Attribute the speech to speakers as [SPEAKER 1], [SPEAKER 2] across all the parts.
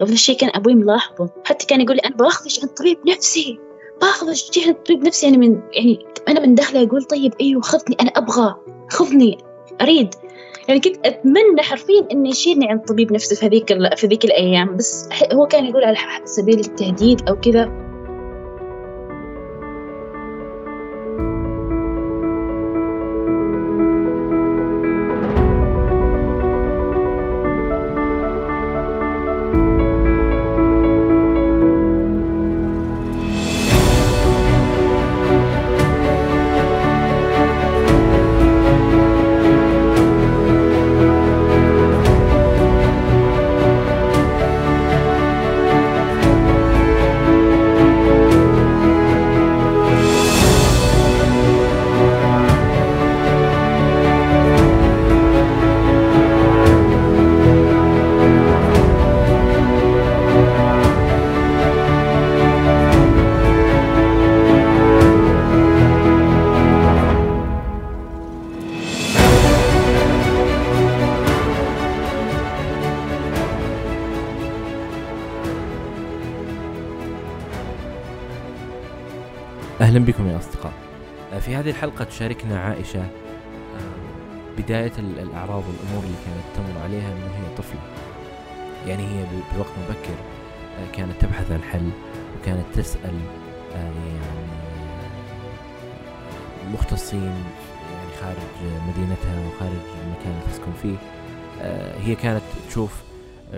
[SPEAKER 1] وهذا الشيء كان أبوي ملاحظه حتى كان يقول لي أنا باخذك عند طبيب نفسي. باخذك عند طبيب نفسي. يعني من يعني أنا من داخلي أقول طيب أيوه خذني أنا أبغى خذني أريد. يعني كنت أتمنى حرفيا إنه يشيلني عند طبيب نفسي في هذيك في ذيك الأيام. بس هو كان يقول على سبيل التهديد أو كذا.
[SPEAKER 2] الحلقة تشاركنا عائشة آه، بداية الأعراض والأمور اللي كانت تمر عليها من هي طفلة. يعني هي بوقت مبكر آه، كانت تبحث عن حل وكانت تسأل يعني مختصين يعني خارج مدينتها وخارج المكان اللي تسكن فيه. هي كانت تشوف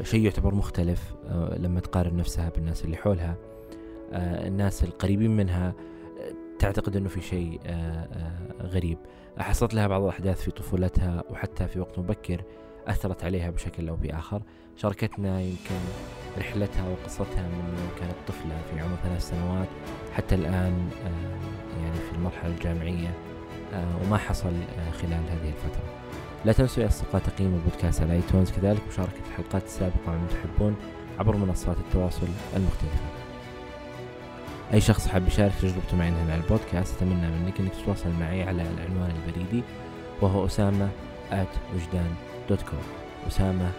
[SPEAKER 2] شيء يعتبر مختلف لما تقارن نفسها بالناس اللي حولها. الناس القريبين منها تعتقد إنه في شيء آه، آه، غريب. حصلت لها بعض الأحداث في طفولتها وحتى في وقت مبكر أثرت عليها بشكل أو بآخر. شاركتنا يمكن رحلتها وقصتها من كانت طفلة في عمر ثلاث سنوات حتى الآن آه، يعني في المرحلة الجامعية وما حصل خلال هذه الفترة. لا تنسوا يا أصدقاء تقييم البودكاست على ايتونز كذلك مشاركة الحلقات السابقة مع تحبون عبر منصات التواصل المختلفة. أي شخص حاب يشارك تجربته معي هنا على البودكاست أتمنى منك أنك تتواصل معي على العنوان البريدي وهو أسامة at وجدان dot com أسامة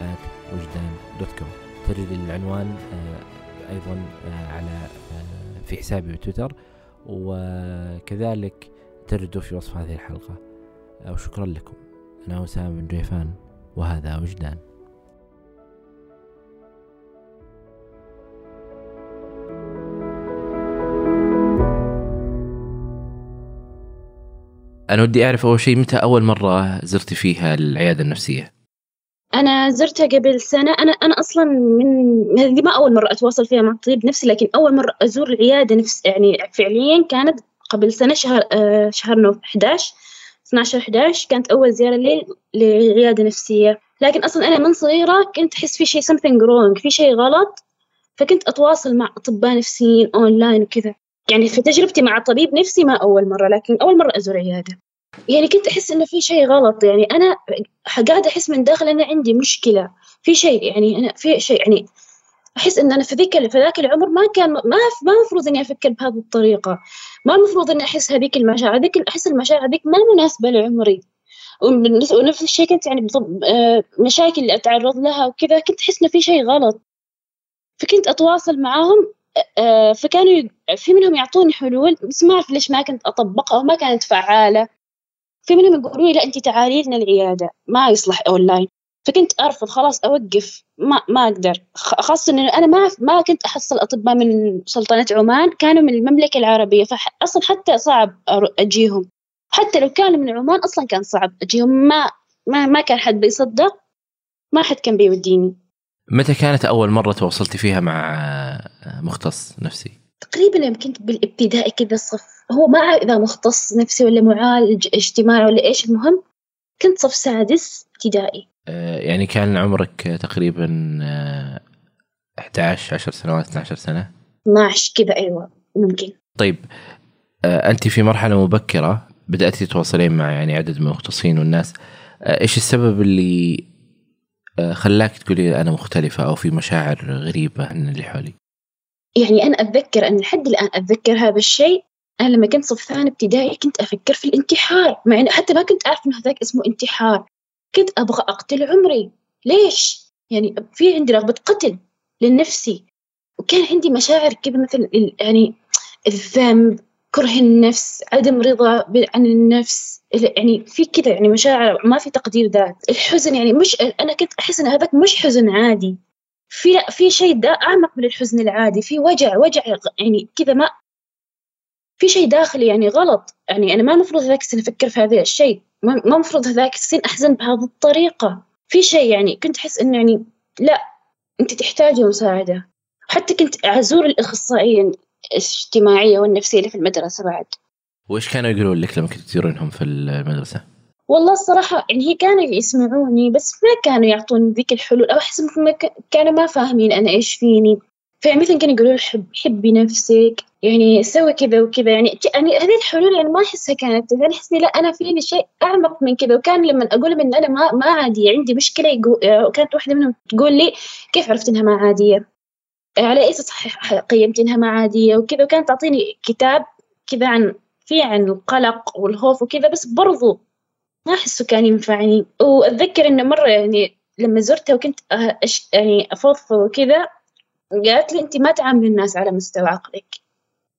[SPEAKER 2] at وجدان dot com تجد العنوان آه، أيضا آه، على آه، في حسابي بتويتر. وكذلك تجده في وصف هذه الحلقة. وشكرا لكم. أنا أسامة بن جيفان وهذا وجدان. أنا ودي أعرف أول شيء متى أول مرة زرتي فيها العيادة النفسية؟
[SPEAKER 1] أنا زرتها قبل سنة. أنا أنا أصلا من هذه ما أول مرة أتواصل فيها مع طبيب نفسي لكن أول مرة أزور العيادة نفس يعني فعليا كانت قبل سنة شهر آه شهر نوف 11 12 11 كانت أول زيارة لي لعيادة نفسية. لكن أصلا أنا من صغيرة كنت أحس في شيء something wrong في شيء غلط فكنت أتواصل مع أطباء نفسيين أونلاين وكذا. يعني في تجربتي مع طبيب نفسي ما أول مرة لكن أول مرة أزور عيادة. يعني كنت أحس إنه في شيء غلط يعني أنا قاعدة أحس من داخل أنا عندي مشكلة. في شيء يعني أنا في شيء يعني أحس إن أنا في ذيك في ذاك العمر ما كان ما ما المفروض إني أفكر بهذه الطريقة. ما المفروض إني أحس هذيك المشاعر هذيك أحس المشاعر هذيك ما مناسبة لعمري. ونفس الشيء كنت يعني آه، مشاكل اللي أتعرض لها وكذا كنت أحس إنه في شيء غلط. فكنت أتواصل معاهم فكانوا في منهم يعطوني حلول بس ما أعرف ليش ما كنت أطبقها وما كانت فعالة. في منهم يقولوا لي لا أنت تعالي لنا العيادة ما يصلح أونلاين. فكنت أرفض خلاص أوقف ما ما أقدر. خاصة إنه أنا ما ما كنت أحصل أطباء من سلطنة عمان كانوا من المملكة العربية فأصلا حتى صعب أجيهم. حتى لو كانوا من عمان أصلا كان صعب أجيهم. ما ما ما كان حد بيصدق ما حد كان بيوديني.
[SPEAKER 2] متى كانت أول مرة تواصلتي فيها مع مختص نفسي؟
[SPEAKER 1] تقريبا يوم كنت بالابتدائي كذا صف. هو ما أعرف إذا مختص نفسي ولا معالج اجتماعي ولا إيش المهم كنت صف سادس ابتدائي.
[SPEAKER 2] آه، يعني كان عمرك تقريبا 11 10 سنوات 12 سنة؟
[SPEAKER 1] 12 كذا أيوة ممكن.
[SPEAKER 2] طيب آه، أنت في مرحلة مبكرة بدأتي تتواصلين مع يعني عدد من المختصين والناس. آه، إيش السبب اللي خلاك تقولي أنا مختلفة أو في مشاعر غريبة عن اللي حولي.
[SPEAKER 1] يعني أنا أتذكر أن لحد الآن أتذكر هذا الشيء. أنا لما كنت صف ثاني ابتدائي كنت أفكر في الانتحار مع إنه حتى ما كنت أعرف إنه هذاك اسمه انتحار. كنت أبغى أقتل عمري. ليش؟ يعني في عندي رغبة قتل لنفسي. وكان عندي مشاعر كذا مثل يعني الذنب كره النفس عدم رضا عن النفس. يعني في كذا يعني مشاعر ما في تقدير ذات. الحزن يعني مش أنا كنت أحس إن هذاك مش حزن عادي. في لا في شيء دا أعمق من الحزن العادي. في وجع وجع يعني كذا ما في شيء داخلي يعني غلط. يعني أنا ما المفروض ذاك السنة أفكر في هذا الشيء ما المفروض ذاك السن أحزن بهذه الطريقة. في شيء يعني كنت أحس إنه يعني لا أنت تحتاجي مساعدة. حتى كنت أزور الأخصائية الاجتماعية والنفسية اللي في المدرسة بعد.
[SPEAKER 2] وإيش كانوا يقولون لك لما كنت تزورينهم في المدرسة؟
[SPEAKER 1] والله الصراحة يعني هي كانوا يسمعوني بس ما كانوا يعطوني ذيك الحلول. أو أحس ما كانوا ما فاهمين أنا إيش فيني. فمثلا كانوا يقولوا حب حبي نفسك يعني سوي كذا وكذا. يعني يعني هذه الحلول يعني ما أحسها كانت. أنا أحس لا أنا فيني شيء أعمق من كذا. وكان لما أقول لهم إن أنا ما ما عادية عندي مشكلة يقول وكانت واحدة منهم تقول لي كيف عرفت إنها ما عادية؟ على أي أساس قيمت إنها ما عادية وكذا. وكانت تعطيني كتاب كذا عن في عن القلق والخوف وكذا بس برضو ما أحسه كان ينفعني. وأتذكر إنه مرة يعني لما زرتها وكنت أش يعني أفضفض وكذا قالت لي أنت ما تعاملي الناس على مستوى عقلك.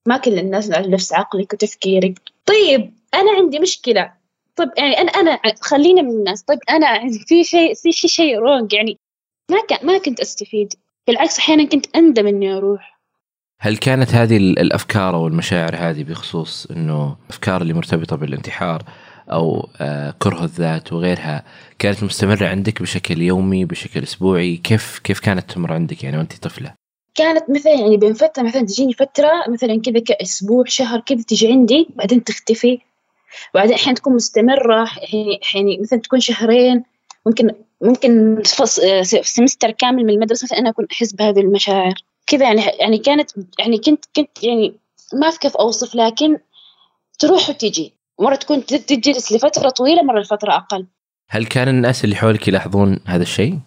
[SPEAKER 1] ما كل الناس على نفس عقلك وتفكيرك. طيب أنا عندي مشكلة. طيب يعني أنا أنا خلينا من الناس. طيب أنا في شيء في شيء شيء رونج يعني ما كان ما كنت أستفيد. بالعكس أحيانا كنت أندم إني أروح.
[SPEAKER 2] هل كانت هذه الأفكار أو المشاعر هذه بخصوص إنه الافكار اللي مرتبطة بالانتحار أو آه، كره الذات وغيرها كانت مستمرة عندك بشكل يومي بشكل أسبوعي؟ كيف كيف كانت تمر عندك يعني وأنت طفلة؟
[SPEAKER 1] كانت مثلا يعني بين فترة مثلا تجيني فترة مثلا كذا كأسبوع شهر كذا تجي عندي بعدين تختفي. وبعدين أحيانا تكون مستمرة يعني مثلا تكون شهرين ممكن ممكن سمستر كامل من المدرسة مثلا أنا أكون أحس بهذه المشاعر. كذا يعني يعني كانت يعني كنت كنت يعني ما أعرف كيف أوصف لكن تروح وتجي. مرة تكون تجلس لفترة طويلة مرة لفترة أقل.
[SPEAKER 2] هل كان الناس اللي حولك يلاحظون هذا الشيء؟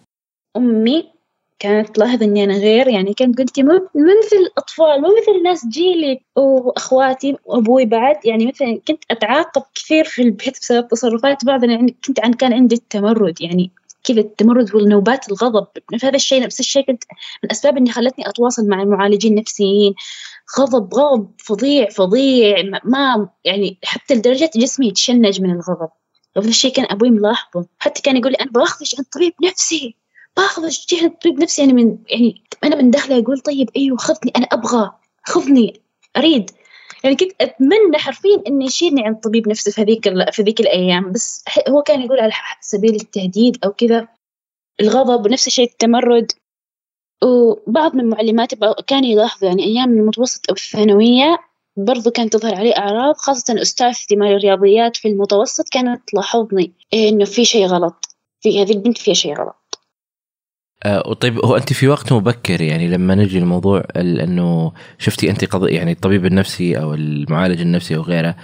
[SPEAKER 1] أمي كانت تلاحظ إني أنا غير يعني كانت قلت مو مثل الأطفال مو مثل ناس جيلي وأخواتي وأبوي بعد. يعني مثلا كنت أتعاقب كثير في البيت بسبب تصرفات بعض يعني كنت عن كان عندي التمرد يعني كذا التمرد والنوبات الغضب؟ هذا الشيء نفس الشيء كنت من الأسباب اللي خلتني أتواصل مع المعالجين النفسيين. غضب غضب فظيع فظيع ما يعني حتى لدرجة جسمي يتشنج من الغضب. وهذا الشيء كان أبوي ملاحظه. حتى كان يقول لي أنا باخذك عند طبيب نفسي. باخذك عند طبيب نفسي. يعني من يعني أنا من داخلي أقول طيب أيوه خذني أنا أبغى خذني أريد. يعني كنت أتمنى حرفيا إنه يشيلني عند طبيب نفسي في هذيك في ذيك الأيام. بس هو كان يقول على سبيل التهديد أو كذا الغضب ونفس الشيء التمرد. وبعض من معلماتي كانوا يلاحظوا يعني أيام المتوسط أو الثانوية برضو كانت تظهر علي أعراض خاصة أستاذتي مال الرياضيات في المتوسط كانت تلاحظني إنه في شيء غلط في هذه البنت فيها شيء غلط.
[SPEAKER 2] آه طيب هو أنت في وقت مبكر يعني لما نجي الموضوع إنه شفتي أنت قضية يعني الطبيب النفسي أو المعالج النفسي أو غيره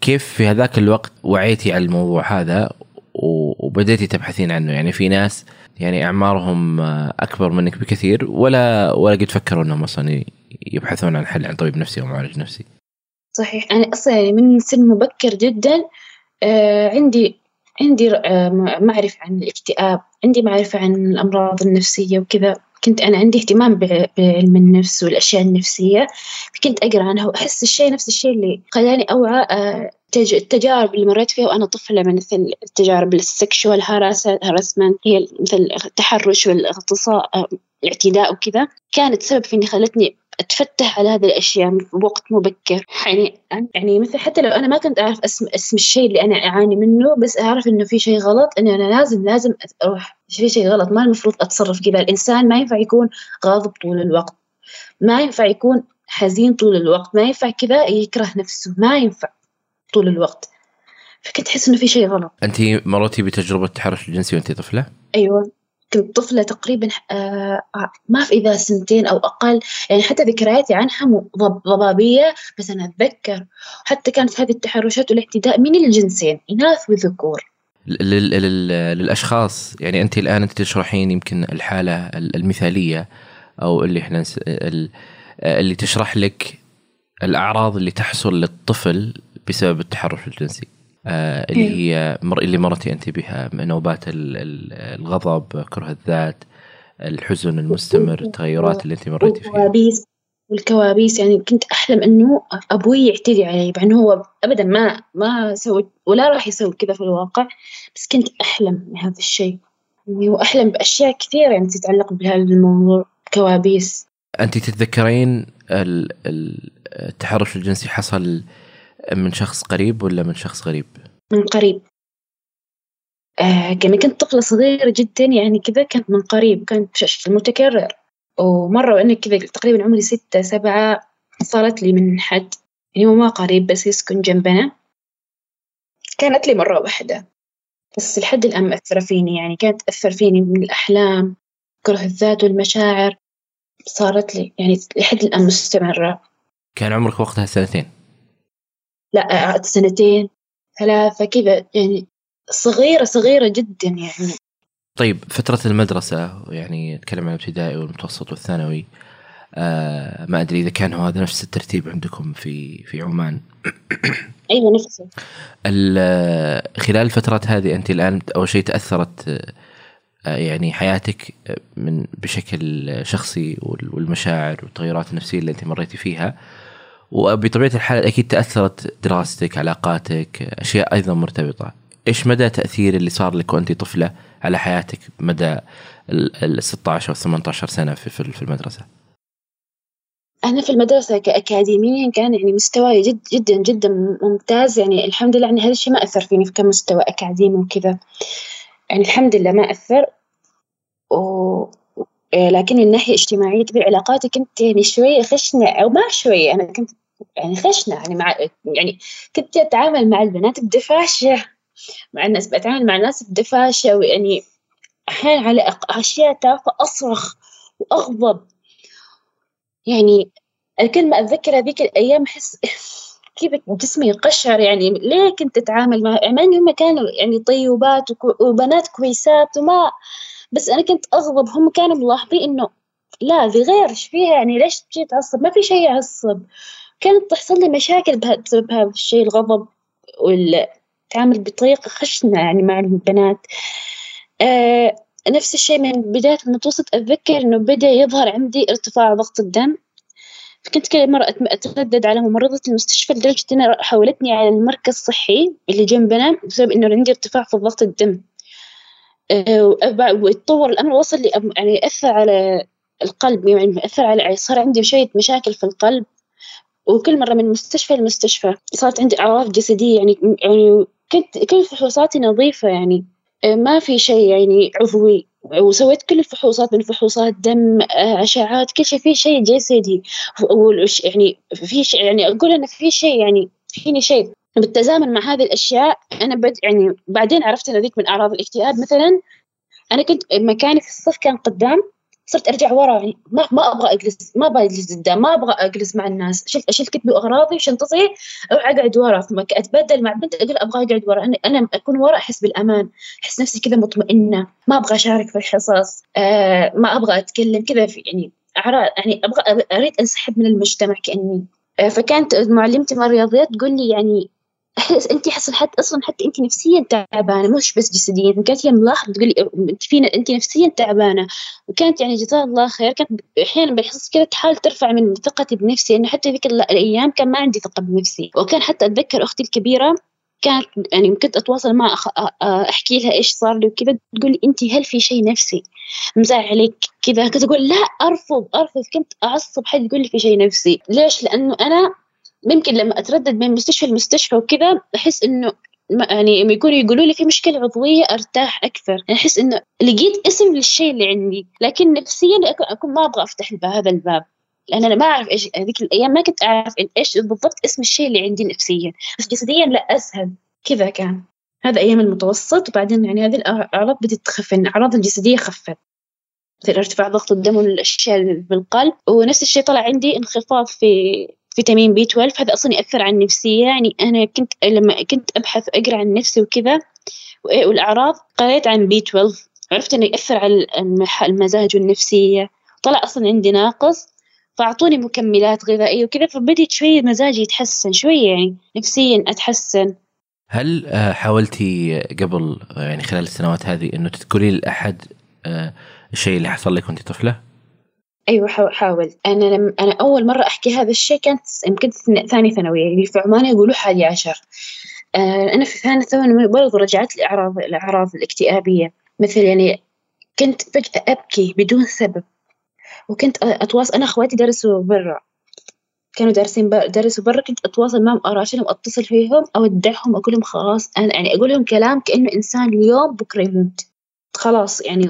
[SPEAKER 2] كيف في هذاك الوقت وعيتي على الموضوع هذا وبديتي تبحثين عنه؟ يعني في ناس يعني أعمارهم أكبر منك بكثير ولا ولا قد فكروا إنهم أصلا يبحثون عن حل عن طبيب نفسي أو معالج نفسي؟
[SPEAKER 1] صحيح. أنا أصلا يعني من سن مبكر جدا آه عندي عندي آه معرفة عن الاكتئاب عندي معرفة عن الأمراض النفسية وكذا. كنت أنا عندي اهتمام بعلم النفس والأشياء النفسية كنت أقرأ عنها وأحس الشيء نفس الشيء اللي خلاني أوعى آه، التجارب اللي مريت فيها وأنا طفلة مثل التجارب السكشوال هاراسمنت هي مثل التحرش والاغتصاب آه، الاعتداء وكذا. كانت سبب في إني خلتني أتفتح على هذه الأشياء بوقت مبكر. يعني يعني مثل حتى لو أنا ما كنت أعرف اسم اسم الشيء اللي أنا أعاني منه بس أعرف إنه في شيء غلط إني أنا لازم لازم أروح. في شيء غلط ما المفروض أتصرف كذا. الإنسان ما ينفع يكون غاضب طول الوقت. ما ينفع يكون حزين طول الوقت. ما ينفع كذا يكره نفسه. ما ينفع طول الوقت. فكنت أحس إنه في شيء غلط.
[SPEAKER 2] أنت مرتي بتجربة تحرش الجنسي وأنت طفلة؟
[SPEAKER 1] أيوة. كنت طفلة تقريبا آه ما في إذا سنتين أو أقل. يعني حتى ذكرياتي عنها ضبابية بس أنا أتذكر حتى كانت هذه التحرشات والاعتداء من الجنسين إناث وذكور.
[SPEAKER 2] للأشخاص. يعني أنت الآن أنت تشرحين يمكن الحالة المثالية أو اللي إحنا اللي تشرح لك الأعراض اللي تحصل للطفل بسبب التحرش الجنسي. آه، اللي هي مر اللي مرتي أنت بها نوبات الغضب كره الذات الحزن المستمر التغيرات اللي أنت مريتي فيها.
[SPEAKER 1] والكوابيس والكوابيس يعني كنت أحلم إنه أبوي يعتدي علي مع إنه هو ابدا ما ما سوى ولا راح يسوي كذا في الواقع بس كنت أحلم بهذا الشيء. يعني واحلم بأشياء كثيرة يعني تتعلق بهذا الموضوع كوابيس.
[SPEAKER 2] أنت تتذكرين التحرش الجنسي حصل من شخص قريب ولا من شخص غريب؟
[SPEAKER 1] من قريب. آه كنت طفلة صغيرة جدا يعني كذا كانت من قريب كان بشكل متكرر. ومرة وأنا كذا تقريبا عمري ستة سبعة صارت لي من حد. يعني هو ما قريب بس يسكن جنبنا. كانت لي مرة واحدة. بس لحد الآن مأثرة فيني يعني كانت تأثر فيني من الأحلام كره الذات والمشاعر. صارت لي يعني لحد الآن مستمرة.
[SPEAKER 2] كان عمرك وقتها سنتين؟
[SPEAKER 1] لا سنتين ثلاثة كذا يعني صغيرة صغيرة جدا يعني.
[SPEAKER 2] طيب فترة المدرسة يعني نتكلم عن الابتدائي والمتوسط والثانوي آه ما أدري إذا كان هذا نفس الترتيب عندكم في في عمان.
[SPEAKER 1] أيوه نفسه
[SPEAKER 2] خلال الفترات هذه أنت الآن أول شيء تأثرت آه يعني حياتك من بشكل شخصي والمشاعر والتغيرات النفسية اللي أنت مريتي فيها. وبطبيعة الحال أكيد تأثرت دراستك علاقاتك أشياء أيضا مرتبطة. إيش مدى تأثير اللي صار لك وأنت طفلة على حياتك مدى ال 16 أو 18 سنة في في المدرسة؟
[SPEAKER 1] أنا في المدرسة كأكاديميا كان يعني مستواي جد جدا جدا ممتاز. يعني الحمد لله يعني هذا الشيء ما أثر فيني كمستوى أكاديمي وكذا. يعني الحمد لله ما أثر. و... لكن من الناحية الاجتماعية بعلاقاتي كنت يعني شوية خشنة أو ما شوية. أنا كنت يعني خشنة يعني مع يعني كنت أتعامل مع البنات بدفاشة مع الناس بتعامل مع الناس بدفاشة ويعني أحيانا على أشياء تافهة أصرخ وأغضب. يعني كل ما أتذكر هذيك الأيام أحس كيف جسمي قشر يعني ليه كنت أتعامل مع مع هم كانوا يعني طيوبات وبنات كويسات وما بس أنا كنت أغضب. هم كانوا ملاحظين إنه لا ذي غير إيش فيها؟ يعني ليش تجي تعصب؟ ما في شيء يعصب. كانت تحصل لي مشاكل بسبب هذا الشيء الغضب وال تعامل بطريقة خشنة يعني مع البنات. آه نفس الشيء من بداية المتوسط أتذكر إنه بدأ يظهر عندي ارتفاع ضغط الدم. فكنت كل مرة أتردد على ممرضة المستشفى لدرجة إنها حولتني على المركز الصحي اللي جنبنا بسبب إنه عندي ارتفاع في ضغط الدم. أه وتطور الأمر وصل لي يعني يأثر على القلب يعني يأثر على صار عندي شوية مشاكل في القلب. وكل مرة من مستشفى لمستشفى صارت عندي أعراض جسدية يعني يعني كنت كل فحوصاتي نظيفة يعني آه، ما في شيء يعني عضوي وسويت كل الفحوصات من فحوصات دم آه، أشعات كل شيء في شيء جسدي يعني في شيء يعني أقول أنا في شيء يعني فيني شيء. بالتزامن مع هذه الأشياء أنا بد يعني بعدين عرفت أن ذيك من أعراض الاكتئاب. مثلا أنا كنت مكاني في الصف كان قدام صرت أرجع ورا يعني ما ما أبغى أجلس ما أبغى أجلس قدام ما أبغى أجلس مع الناس. شلت اشيل كتبي وأغراضي وشنطتي أروح أقعد ورا. أتبدل مع بنت أقول أبغى أقعد ورا. أنا أنا أكون ورا أحس بالأمان أحس نفسي كذا مطمئنة. ما أبغى أشارك في الحصص. آه ما أبغى أتكلم كذا يعني يعني أبغى أريد أنسحب من المجتمع كأني. آه فكانت معلمتي من الرياضيات تقول لي يعني انت حصل حتى أصلا حتى انت نفسيا تعبانة مش بس جسديا كانت هي ملاحظة تقولي انت فينا انت نفسيا تعبانة وكانت يعني جزاها الله خير كانت أحيانا بحس كذا تحاول ترفع من ثقتي بنفسي إنه حتى ذيك الأيام كان ما عندي ثقة بنفسي. وكان حتى أتذكر أختي الكبيرة كانت يعني كنت أتواصل معها أحكي لها إيش صار لي وكذا تقول لي انت هل في شيء نفسي مزعلك كذا؟ كنت أقول لا أرفض أرفض كنت أعصب حد يقول لي في شيء نفسي. ليش؟ لأنه أنا ممكن لما أتردد من مستشفى لمستشفى وكذا أحس إنه يعني لما يكونوا يقولوا لي في مشكلة عضوية أرتاح أكثر. يعني أحس إنه لقيت اسم للشيء اللي عندي لكن نفسيا أكون, أكون ما أبغى أفتح هذا الباب. لأن أنا ما أعرف إيش هذيك الأيام ما كنت أعرف إيش بالضبط اسم الشيء اللي عندي نفسيا. بس جسديا لا أسهل. كذا كان. هذا أيام المتوسط وبعدين يعني هذه الأعراض بدأت تخف الأعراض الجسدية خفت. مثل ارتفاع ضغط الدم والأشياء بالقلب. ونفس الشيء طلع عندي انخفاض في فيتامين بي 12 هذا أصلا يأثر على النفسية. يعني أنا كنت لما كنت أبحث اقرا عن نفسي وكذا والأعراض قريت عن بي 12 عرفت إنه يأثر على المزاج والنفسية. طلع أصلا عندي ناقص فأعطوني مكملات غذائية وكذا فبديت شوية مزاجي يتحسن شوية يعني نفسيا أتحسن.
[SPEAKER 2] هل آه، حاولتي قبل يعني خلال السنوات هذه إنه تذكري لأحد آه، الشيء اللي حصل لك وأنت طفلة؟
[SPEAKER 1] أيوه حاولت. أنا لم أنا أول مرة أحكي هذا الشيء كانت يمكن ثاني ثانوي يعني في عمان يقولوا حادي عشر. آه أنا في ثاني ثانوي برضو رجعت لي اعراض الأعراض الاكتئابية. مثل يعني كنت فجأة أبكي بدون سبب وكنت اتواصل أنا أخواتي درسوا برا. كانوا دارسين درسوا برا كنت أتواصل معهم اراسلهم أتصل فيهم أودعهم أقول لهم خلاص أنا يعني أقول لهم كلام كأنه إنسان اليوم بكرة يموت. خلاص يعني.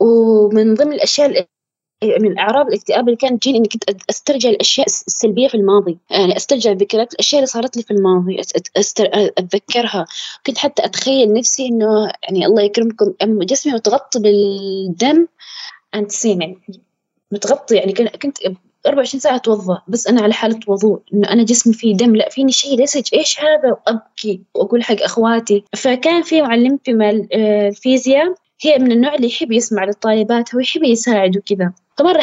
[SPEAKER 1] ومن ضمن الأشياء من اعراض الاكتئاب اللي كانت تجيني اني كنت أسترجع الأشياء السلبية في الماضي. يعني أسترجع ذكريات الأشياء اللي صارت لي في الماضي أتذكرها. كنت حتى أتخيل نفسي إنه يعني الله يكرمكم جسمي متغطي بالدم انتسين يعني متغطي يعني كنت 24 ساعة أتوضأ بس أنا على حالة وضوء. إنه أنا جسمي فيه دم لا فيني شيء لزج إيش هذا؟ وأبكي وأقول حق أخواتي. فكان في معلمتي مال الفيزياء هي من النوع اللي يحب يسمع للطالبات ويحب يساعد وكذا فمرة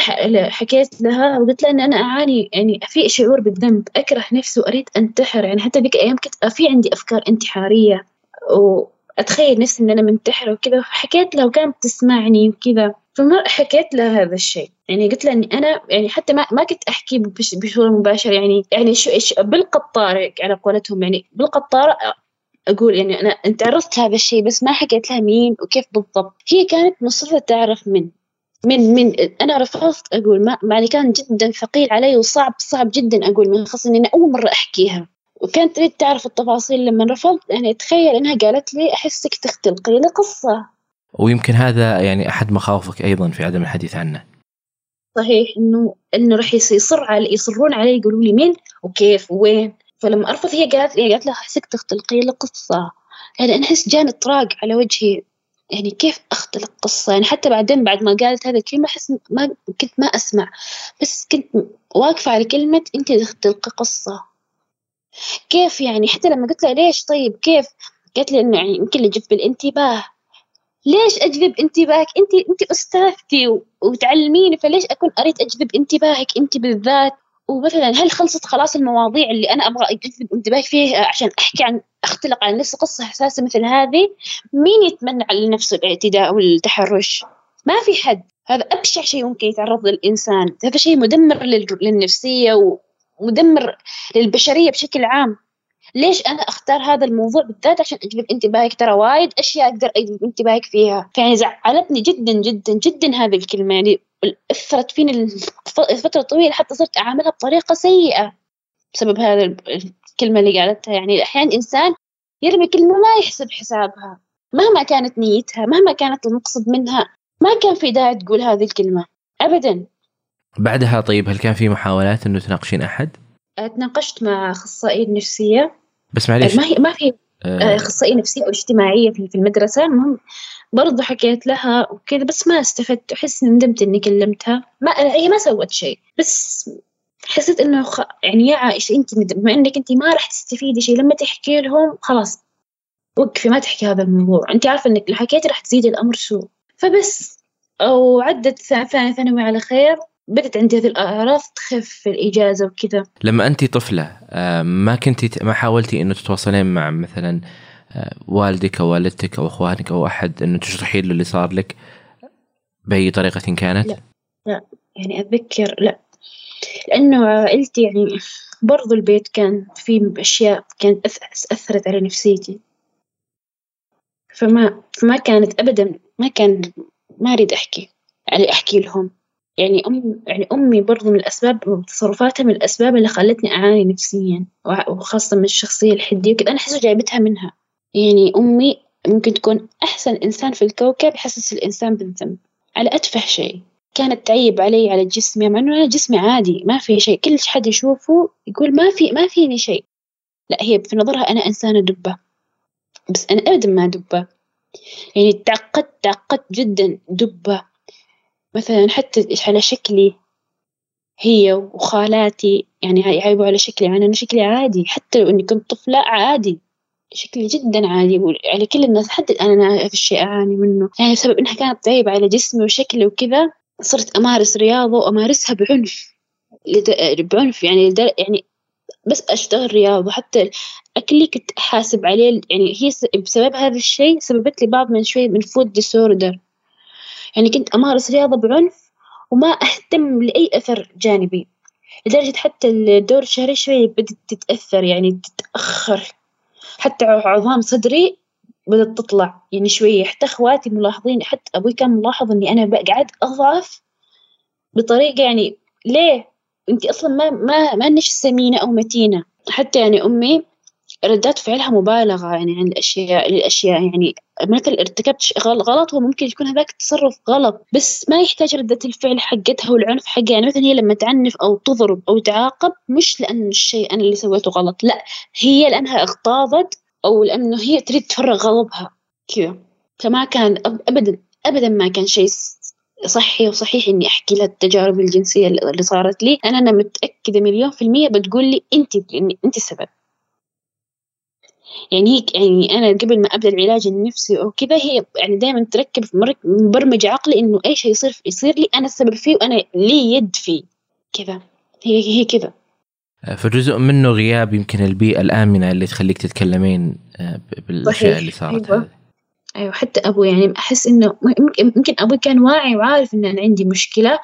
[SPEAKER 1] حكيت لها وقلت لها إن أنا أعاني يعني في شعور بالذنب أكره نفسي وأريد أنتحر يعني حتى ذيك الأيام كنت في عندي أفكار انتحارية وأتخيل نفسي إن أنا منتحرة وكذا. فحكيت لها وكانت تسمعني وكذا. فمرة حكيت لها هذا الشيء. يعني قلت لها إني أنا يعني حتى ما ما كنت أحكي بصوره مباشره يعني يعني شو إيش بالقطارة على قولتهم. يعني بالقطارة أقول يعني أنا أنت عرفت هذا الشيء بس ما حكيت لها مين وكيف بالضبط. هي كانت مصرة تعرف من. من من أنا رفضت أقول ما يعني كان جدا ثقيل علي وصعب صعب جدا أقول من خاصة إني أول مرة أحكيها. وكانت تريد تعرف التفاصيل لما رفضت يعني تخيل إنها قالت لي أحسك تختلقي لي قصه
[SPEAKER 2] ويمكن هذا يعني أحد مخاوفك أيضا في عدم الحديث عنه.
[SPEAKER 1] صحيح انه إنه راح يصر علي يصرون علي يقولوا لي مين وكيف وين. فلما أرفض هي قالت لي قالت لها أحسك تختلقي لي قصه يعني أنا أحس جاني إطراق على وجهي. يعني كيف أختلق قصة؟ يعني حتى بعدين بعد ما قالت هذا الكلمة أحس ما كنت ما أسمع. بس كنت واقفة على كلمة أنت تختلقي قصة. كيف يعني؟ حتى لما قلت لها ليش طيب؟ كيف؟ قالت لي إنه يعني يمكن اللي جذب الانتباه. ليش أجذب انتباهك؟ انت أنت أستاذتي وتعلميني فليش أكون أريد أجذب انتباهك أنت بالذات؟ ومثلا هل خلصت خلاص المواضيع اللي أنا أبغى اجذب انتباهك فيها عشان أحكي عن أختلق على نفسي قصة حساسة مثل هذه؟ مين يتمنى على نفسه الاعتداء والتحرش؟ ما في حد. هذا أبشع شيء ممكن يتعرض للإنسان. هذا شيء مدمر للنفسية ومدمر للبشرية بشكل عام. ليش أنا أختار هذا الموضوع بالذات؟ عشان اجذب انتباهك. ترى وايد أشياء أقدر اجذب انتباهك فيها. فيعني زعلتني جدا جدا جدا هذه الكلمة. يعني أثرت فيني لفترة طويلة حتى صرت أعاملها بطريقة سيئة بسبب هذا الكلمة اللي قالتها. يعني أحيانا إنسان يرمي كلمة ما يحسب حسابها. مهما كانت نيتها مهما كانت المقصد منها ما كان في داعي تقول هذه الكلمة. ابدا.
[SPEAKER 2] بعدها طيب هل كان في محاولات إنه تناقشين أحد؟
[SPEAKER 1] تناقشت مع اخصائيه نفسية.
[SPEAKER 2] بس معليش.
[SPEAKER 1] ما هي ما في آه. أخصائية نفسية أو اجتماعية في المدرسة. المهم برضو حكيت لها وكذا بس ما استفدت. أحس ندمت إني كلمتها. ما هي ما سوت شيء. بس حسيت إنه خ... يعني يا عائشة انت بما إنك انت ما راح تستفيدي شيء لما تحكي لهم خلاص وقفي ما تحكي هذا الموضوع. انت عارفة إنك لو حكيتي راح تزيد الأمر سوء فبس وعدت ثاني ثانوي على خير. بدت عندي هذه الأعراض تخف في الإجازة وكذا.
[SPEAKER 2] لما أنت طفلة آه، ما كنتي ما حاولتي إنه تتواصلين مع مثلا آه، والدك أو والدتك أو أخوانك أو أحد إنه تشرحين له اللي صار لك بأي طريقة كانت؟
[SPEAKER 1] لا لا يعني أتذكر لا. لأنه عائلتي يعني برضو البيت كان فيه أشياء كانت أثرت على نفسيتي. فما فما كانت أبدا ما كان ما أريد أحكي يعني أحكي لهم. يعني أم يعني أمي برضو من الأسباب تصرفاتها من الأسباب اللي خلتني أعاني نفسيا وخاصة من الشخصية الحدية كنت أنا أحس جايبتها منها. يعني أمي ممكن تكون أحسن إنسان في الكوكب يحسس الإنسان بالذنب. على أتفه شيء. كانت تعيب علي على جسمي مع إنه أنا جسمي عادي ما في شيء. كل حد يشوفه يقول ما في ما فيني شيء. لا هي في نظرها أنا إنسانة دبة. بس أنا أبدا ما دبة. يعني تعقدت تعقدت جدا دبة. مثلا حتى على شكلي هي وخالاتي يعني يعيبوا على شكلي يعني أنا شكلي عادي حتى لو إني كنت طفلة عادي شكلي جدا عادي يعني كل الناس حتى أنا في الشيء أعاني منه يعني بسبب إنها كانت تعيب على جسمي وشكلي وكذا صرت أمارس رياضة وأمارسها بعنف بعنف يعني يعني بس أشتغل رياضة حتى أكلي كنت أحاسب عليه يعني هي بسبب هذا الشيء سببت لي بعض من شوي من food disorder يعني كنت أمارس رياضة بعنف وما أهتم لأي أثر جانبي لدرجة حتى الدورة الشهرية شوي بدت تتأثر يعني تتأخر. حتى عظام صدري بدت تطلع يعني شوية حتى إخواتي ملاحظين حتى أبوي كان ملاحظ إني أنا قاعد أضعف بطريقة يعني ليه؟ أنت أصلا ما ما ما إنش سمينة أو متينة. حتى يعني أمي ردات فعلها مبالغة يعني عن الأشياء الأشياء يعني مثل ارتكبت غلط وممكن يكون هذاك التصرف غلط بس ما يحتاج ردة الفعل حقتها والعنف حقها. يعني مثلا هي لما تعنف أو تضرب أو تعاقب مش لأن الشيء أنا اللي سويته غلط لا هي لأنها اغتاظت أو لأنه هي تريد تفرغ غضبها. كذا. فما كان أبدا أبدا ما كان شيء صحي وصحيح إني أحكي لها التجارب الجنسية اللي صارت لي. أنا أنا متأكدة مليون في المية بتقول لي أنت أنت السبب. يعني هيك يعني أنا قبل ما أبدأ العلاج النفسي أو كذا هي يعني دائما تركب مبرمجة عقلي إنه أي شيء يصير يصير لي أنا السبب فيه وأنا لي يد فيه. كذا. هي هي كذا.
[SPEAKER 2] فجزء منه غياب يمكن البيئة الآمنة اللي تخليك تتكلمين آه، بالأشياء اللي صارت
[SPEAKER 1] أيوة. أيوة حتى أبوي يعني أحس إنه يمكن أبوي كان واعي وعارف إن أنا عندي مشكلة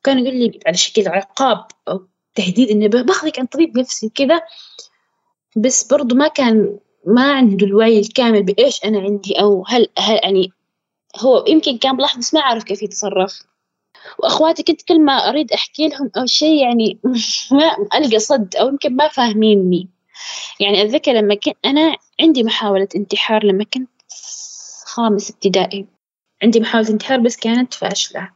[SPEAKER 1] وكان يقول لي على شكل عقاب أو تهديد إنه باخذك عند طبيب نفسي كذا بس برضو ما كان ما عنده الوعي الكامل بإيش أنا عندي أو هل, هل يعني هو يمكن كان بلحظة بس ما عرف كيف يتصرف. وأخواتي كنت كل ما أريد أحكي لهم أو شيء يعني ما ألقى صد أو يمكن ما فاهميني. يعني أتذكر لما كنت أنا عندي محاولة انتحار لما كنت خامس ابتدائي. عندي محاولة انتحار بس كانت فاشلة.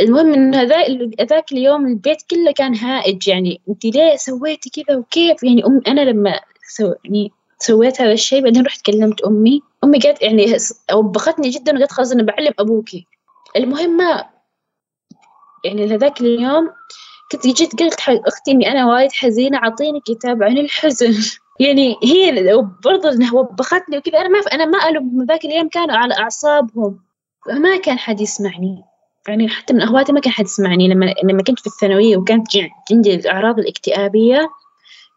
[SPEAKER 1] المهم إن هذا ذاك اليوم البيت كله كان هائج يعني أنت ليه سويتي كذا وكيف؟ يعني أم أنا لما سو يعني سويت هذا الشيء بعدين رحت كلمت أمي. أمي قالت يعني وبختني جدا وقالت خلاص أنا بعلم أبوكي المهم ما يعني لذاك اليوم كنت جيت قلت حق أختي إني أنا وايد حزينة أعطيني كتاب عن الحزن. يعني هي برضه إنها وبختني وكذا. أنا ما أنا ما ألوم ذاك اليوم كانوا على أعصابهم. ما كان حد يسمعني. يعني حتى من أخواتي ما كان حد يسمعني. لما لما كنت في الثانوية وكانت عندي الأعراض الاكتئابية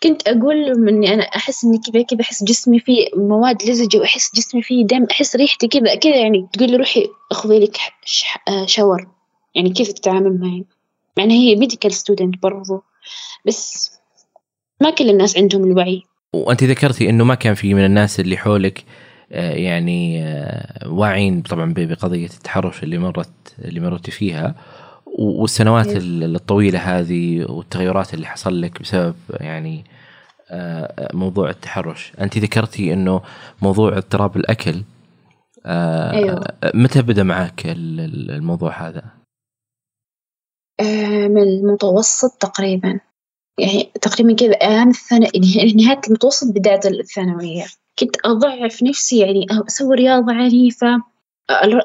[SPEAKER 1] كنت أقول إني أنا أحس إني كذا كذا أحس جسمي فيه مواد لزجة وأحس جسمي فيه دم أحس ريحتي كذا كذا يعني تقول روحي أخذي لك شاور يعني كيف تتعامل معي؟ مع إن هي medical student برضو. بس ما كل الناس عندهم الوعي.
[SPEAKER 2] وأنت ذكرتي إنه ما كان في من الناس اللي حولك آه، يعني آه، واعين طبعا بقضية التحرش اللي مرت اللي مرت فيها والسنوات إيه. الطويلة هذه والتغيرات اللي حصل لك بسبب يعني آه، موضوع التحرش أنت ذكرتي أنه موضوع اضطراب الأكل أيوه. متى بدأ معك الموضوع هذا؟
[SPEAKER 1] من المتوسط تقريبا يعني تقريبا كذا أيام الثانوية يعني نهاية المتوسط بداية الثانوية كنت أضعف نفسي يعني أسوي رياضة عنيفة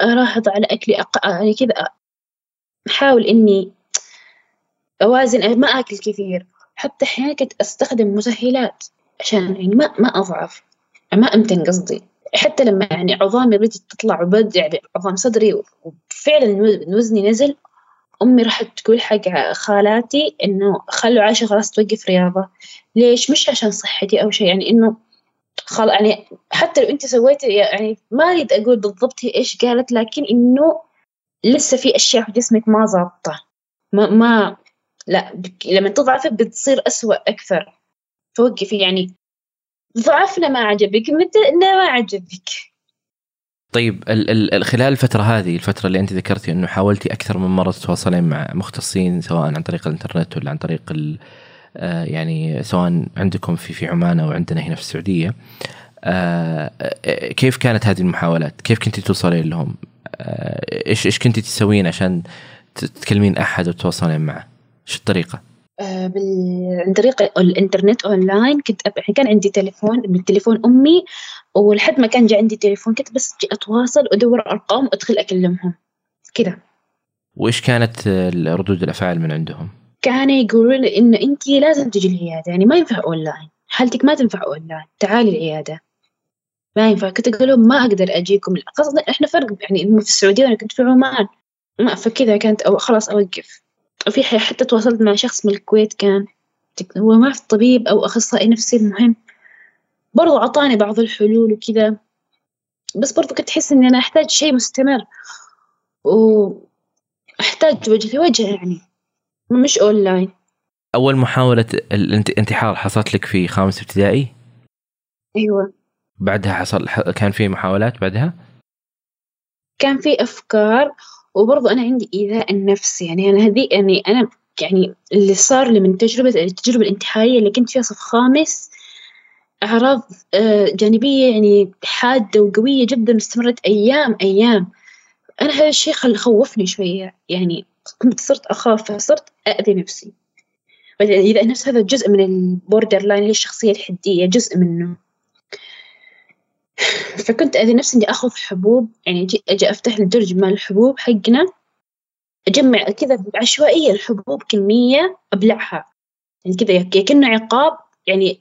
[SPEAKER 1] أراهض على أكلي أق... يعني كذا أحاول إني أوازن ما آكل كثير. حتى أحيانا كنت أستخدم مسهلات عشان يعني ما ما أضعف ما أمتن قصدي. حتى لما يعني عظامي بدت تطلع وبد يعني عظام صدري وفعلا وزني نزل أمي راحت تقول حق خالاتي إنه خلوا عائشة خلاص توقف رياضة. ليش؟ مش عشان صحتي أو شيء يعني إنه خل يعني حتى لو أنت سويتي يعني ما أريد أقول بالضبط هي إيش قالت لكن إنه لسه في أشياء في جسمك ما ظابطة. ما, ما لا لما تضعف بتصير أسوأ أكثر. توقفي يعني ضعفنا ما عجبك متى ما عجبك.
[SPEAKER 2] طيب ال ال خلال الفترة هذه الفترة اللي أنت ذكرتي أنه حاولتي أكثر من مرة تتواصلين مع مختصين سواء عن طريق الإنترنت ولا عن طريق يعني سواء عندكم في في عمان أو عندنا هنا في السعودية آه كيف كانت هذه المحاولات؟ كيف كنت توصلين لهم؟ آه، إيش إيش كنتي تسوين عشان تكلمين أحد وتتواصلين معه؟ إيش الطريقة؟
[SPEAKER 1] آه. عن طريق الإنترنت أونلاين كنت. كان عندي تليفون من تليفون أمي ولحد ما كان جاء عندي تليفون كنت بس أتواصل وأدور أرقام وأدخل أكلمهم كذا
[SPEAKER 2] وإيش كانت ردود الأفعال من عندهم؟
[SPEAKER 1] كانوا يقولون لي إنه أنت لازم تجي العيادة يعني ما ينفع اونلاين حالتك ما تنفع اونلاين تعالي العيادة. ما ينفع. كنت أقول لهم ما أقدر أجيكم. خاصة إحنا فرق. يعني في السعودية وأنا كنت في عمان. ما فكذا كانت أو خلاص أوقف. وفي حتى تواصلت مع شخص من الكويت كان هو ما في طبيب أو أخصائي نفسي المهم. برضو أعطاني بعض الحلول وكذا. بس برضو كنت أحس إني أنا أحتاج شيء مستمر. وأحتاج وجه في وجه يعني. مش أونلاين
[SPEAKER 2] أول محاولة الانتحار حصلت لك في خامس ابتدائي؟
[SPEAKER 1] أيوة.
[SPEAKER 2] بعدها حصل كان في محاولات بعدها؟
[SPEAKER 1] كان في أفكار وبرضه أنا عندي إيذاء النفس. يعني أنا هذي يعني أنا يعني اللي صار لي من تجربة التجربة الانتحارية اللي كنت فيها صف خامس أعراض آه، جانبية يعني حادة وقوية جدا استمرت أيام أيام. أنا هذا الشيء خل خوفني شوية. يعني كنت صرت أخاف فصرت أأذي نفسي. إذا نفس هذا جزء من ال borderline الشخصية الحدية جزء منه. فكنت أذي نفسي إني آخذ حبوب. يعني أجي, أجي أفتح الدرج مال الحبوب حقنا. أجمع كذا بعشوائية الحبوب كمية أبلعها. يعني كذا كأنه عقاب. يعني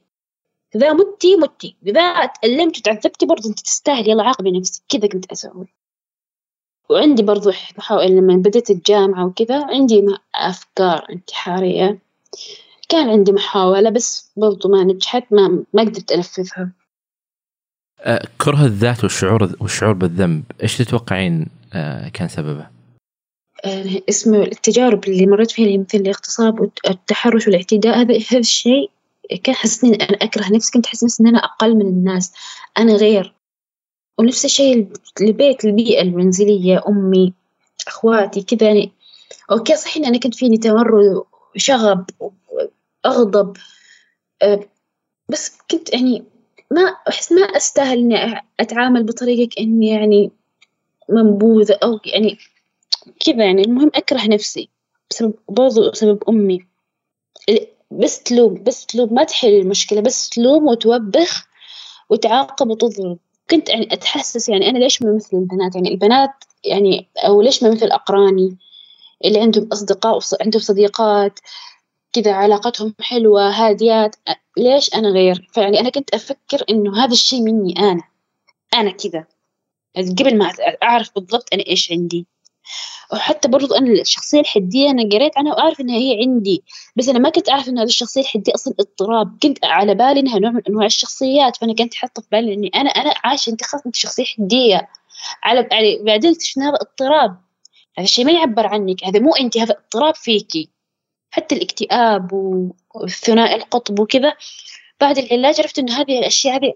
[SPEAKER 1] إذا متي متي. إذا تألمت وتعذبتي برضه أنت تستاهل يلا عاقبي نفسك. كذا كنت أسوي. وعندي برضو بحاول لما بديت الجامعة وكذا عندي أفكار انتحارية. كان عندي محاولة بس برضو ما نجحت ما ما قدرت أنفذها
[SPEAKER 2] أه، كره الذات والشعور والشعور بالذنب إيش تتوقعين أه، كان سببه؟
[SPEAKER 1] أه، اسمه التجارب اللي مريت فيها مثل الاغتصاب والتحرش والاعتداء هذا هذا الشيء كان حسسني أنا أكره نفسي كنت أحس نفسي إن أنا أقل من الناس. أنا غير. ونفس الشيء البيت البيئة المنزلية أمي أخواتي كذا يعني. أوكي صحيح إن أنا كنت فيني تمرد وشغب وأغضب بس كنت يعني ما أحس ما أستاهل إني أتعامل بطريقة كأني يعني منبوذة أو يعني كذا يعني. المهم أكره نفسي بسبب برضو بسبب أمي. بس تلوم بس تلوم ما تحل المشكلة بس تلوم وتوبخ وتعاقب وتضرب كنت يعني أتحسس يعني أنا ليش ما مثل البنات؟ يعني البنات يعني أو ليش ما مثل أقراني اللي عندهم أصدقاء عندهم صديقات كذا علاقتهم حلوة هاديات ليش أنا غير؟ فيعني أنا كنت أفكر إنه هذا الشيء مني أنا أنا كذا. قبل ما أعرف بالضبط أنا إيش عندي. وحتى برضو أنا الشخصية الحدية أنا قريت عنها وأعرف إنها هي عندي بس أنا ما كنت أعرف إن هذه الشخصية الحدية أصلا اضطراب كنت على بالي إنها نوع من أنواع الشخصيات فأنا كنت حاطة في بالي إني أنا أنا عايشة أنت خلاص أنت شخصية حدية على يعني بعدين اكتشفنا هذا اضطراب هذا الشيء ما يعبر عنك هذا مو أنت هذا اضطراب فيكي حتى الاكتئاب والثنائي القطب وكذا بعد العلاج عرفت إنه هذه الأشياء هذه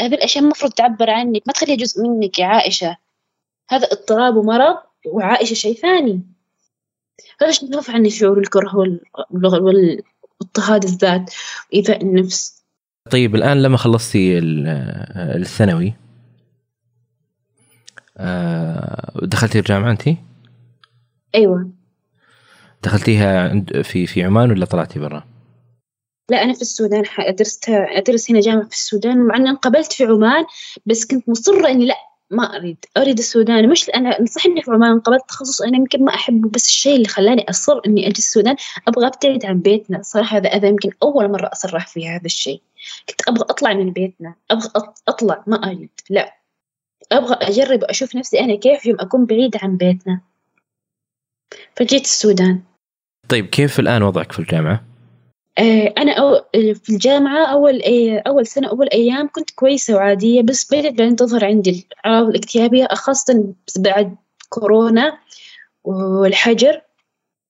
[SPEAKER 1] هذه الأشياء المفروض تعبر عنك ما تخليها جزء منك يا عائشة هذا اضطراب ومرض وعائشة شيء ثاني فليش نرفع عني شعور الكره والاضطهاد الذات وإيذاء النفس
[SPEAKER 2] طيب الآن لما خلصتي الثانوي آه، دخلتي الجامعة أنت؟
[SPEAKER 1] أيوة
[SPEAKER 2] دخلتيها في في عمان ولا طلعتي برا؟
[SPEAKER 1] لا أنا في السودان درست أدرس هنا جامعة في السودان مع أني انقبلت في عمان بس كنت مصرة إني لا ما أريد أريد السودان مش أنا نصحني في عمان قبلت تخصص أنا يمكن ما أحبه بس الشيء اللي خلاني أصر إني أجي السودان أبغى أبتعد عن بيتنا. صراحة هذا هذا يمكن أول مرة أصرح في هذا الشيء. كنت أبغى أطلع من بيتنا أبغى أطلع ما أريد لا. أبغى أجرب أشوف نفسي أنا كيف يوم أكون بعيدة عن بيتنا. فجيت السودان.
[SPEAKER 2] طيب كيف الآن وضعك في الجامعة؟
[SPEAKER 1] آه، أنا أو في الجامعة أول أول سنة أول أيام كنت كويسة وعادية بس بدأت بعدين تظهر عندي الأعراض الاكتئابية خاصة بعد كورونا والحجر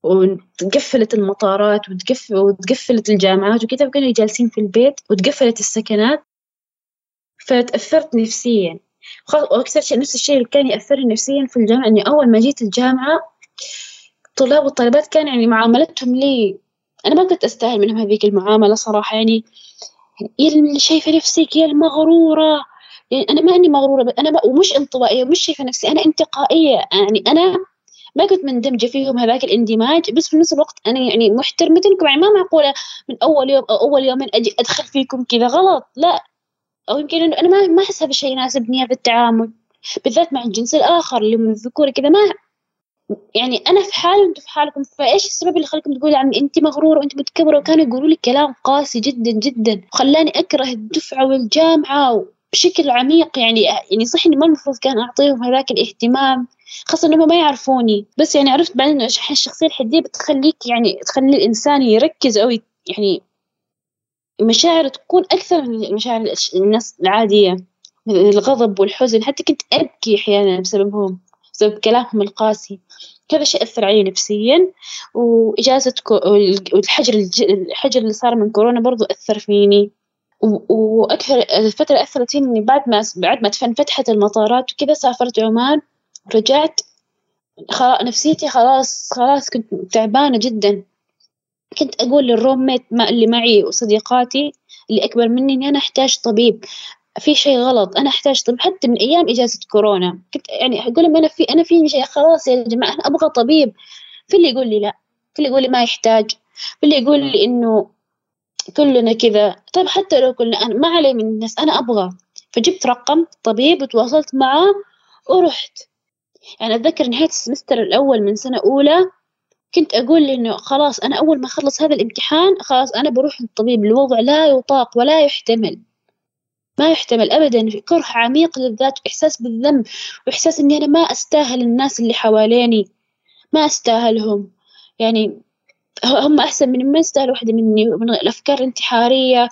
[SPEAKER 1] وتقفلت المطارات وتقفل وتقفلت الجامعات وكذا وكانوا جالسين في البيت وتقفلت السكنات. فتأثرت نفسيا. وأكثر شيء نفس الشيء اللي كان يأثرني نفسيا في الجامعة إني أول ما جيت الجامعة الطلاب والطالبات كان يعني معاملتهم لي أنا ما كنت أستاهل منهم هذيك المعاملة صراحة يعني يا اللي شايفة نفسك يا المغرورة. يعني أنا ما إني مغرورة أنا ما ومش انطوائية ومش شايفة نفسي أنا انتقائية. يعني أنا ما كنت مندمجة فيهم هذاك الاندماج بس في نفس الوقت أنا يعني محترمتكم يعني ما معقولة من أول يوم أو أول يومين أجي أدخل فيكم كذا غلط؟ لا. أو يمكن إنه أنا ما ما أحس هذا الشيء يناسبني في التعامل بالذات مع الجنس الآخر اللي من الذكور كذا ما يعني أنا في حالي وأنتم في حالكم فإيش السبب اللي خليكم تقولوا عني انت مغرورة وانت متكبرة؟ وكانوا يقولوا لي كلام قاسي جدا جدا وخلاني أكره الدفعة والجامعة بشكل عميق. يعني يعني صح إني ما المفروض كان أعطيهم هذاك الاهتمام خاصة إنهم ما يعرفوني. بس يعني عرفت بعدين الشخصية الحدية بتخليك يعني تخلي الإنسان يركز أو يعني مشاعر تكون أكثر من مشاعر الناس العادية الغضب والحزن. حتى كنت أبكي أحيانا بسببهم. بسبب كلامهم القاسي. كذا شيء أثر علي نفسيا وإجازة والحجر الحجر اللي صار من كورونا برضو أثر فيني. وأكثر الفترة أثرت فيني إني بعد ما بعد ما انفتحت المطارات وكذا سافرت عمان رجعت خلاص نفسيتي خلاص خلاص كنت تعبانة جدا. كنت أقول للروم ميت اللي معي وصديقاتي اللي أكبر مني إني أنا أحتاج طبيب. في شيء غلط. أنا أحتاج طبيب حتى من أيام إجازة كورونا. كنت يعني أقول لهم أنا في أنا في شيء خلاص يا جماعة أنا أبغى طبيب. في اللي يقول لي لا. في اللي يقول لي ما يحتاج. في اللي يقول لي إنه كلنا كذا. طيب حتى لو كلنا أنا ما علي من الناس أنا أبغى. فجبت رقم طبيب وتواصلت معاه ورحت. يعني أتذكر نهاية السمستر الأول من سنة أولى كنت أقول إنه خلاص أنا أول ما أخلص هذا الامتحان خلاص أنا بروح للطبيب. الوضع لا يطاق ولا يحتمل. ما يحتمل أبدا كره عميق للذات وإحساس بالذنب وإحساس إني أنا ما أستاهل الناس اللي حواليني ما أستاهلهم. يعني هم أحسن من ما يستاهل واحدة مني من الأفكار الانتحارية.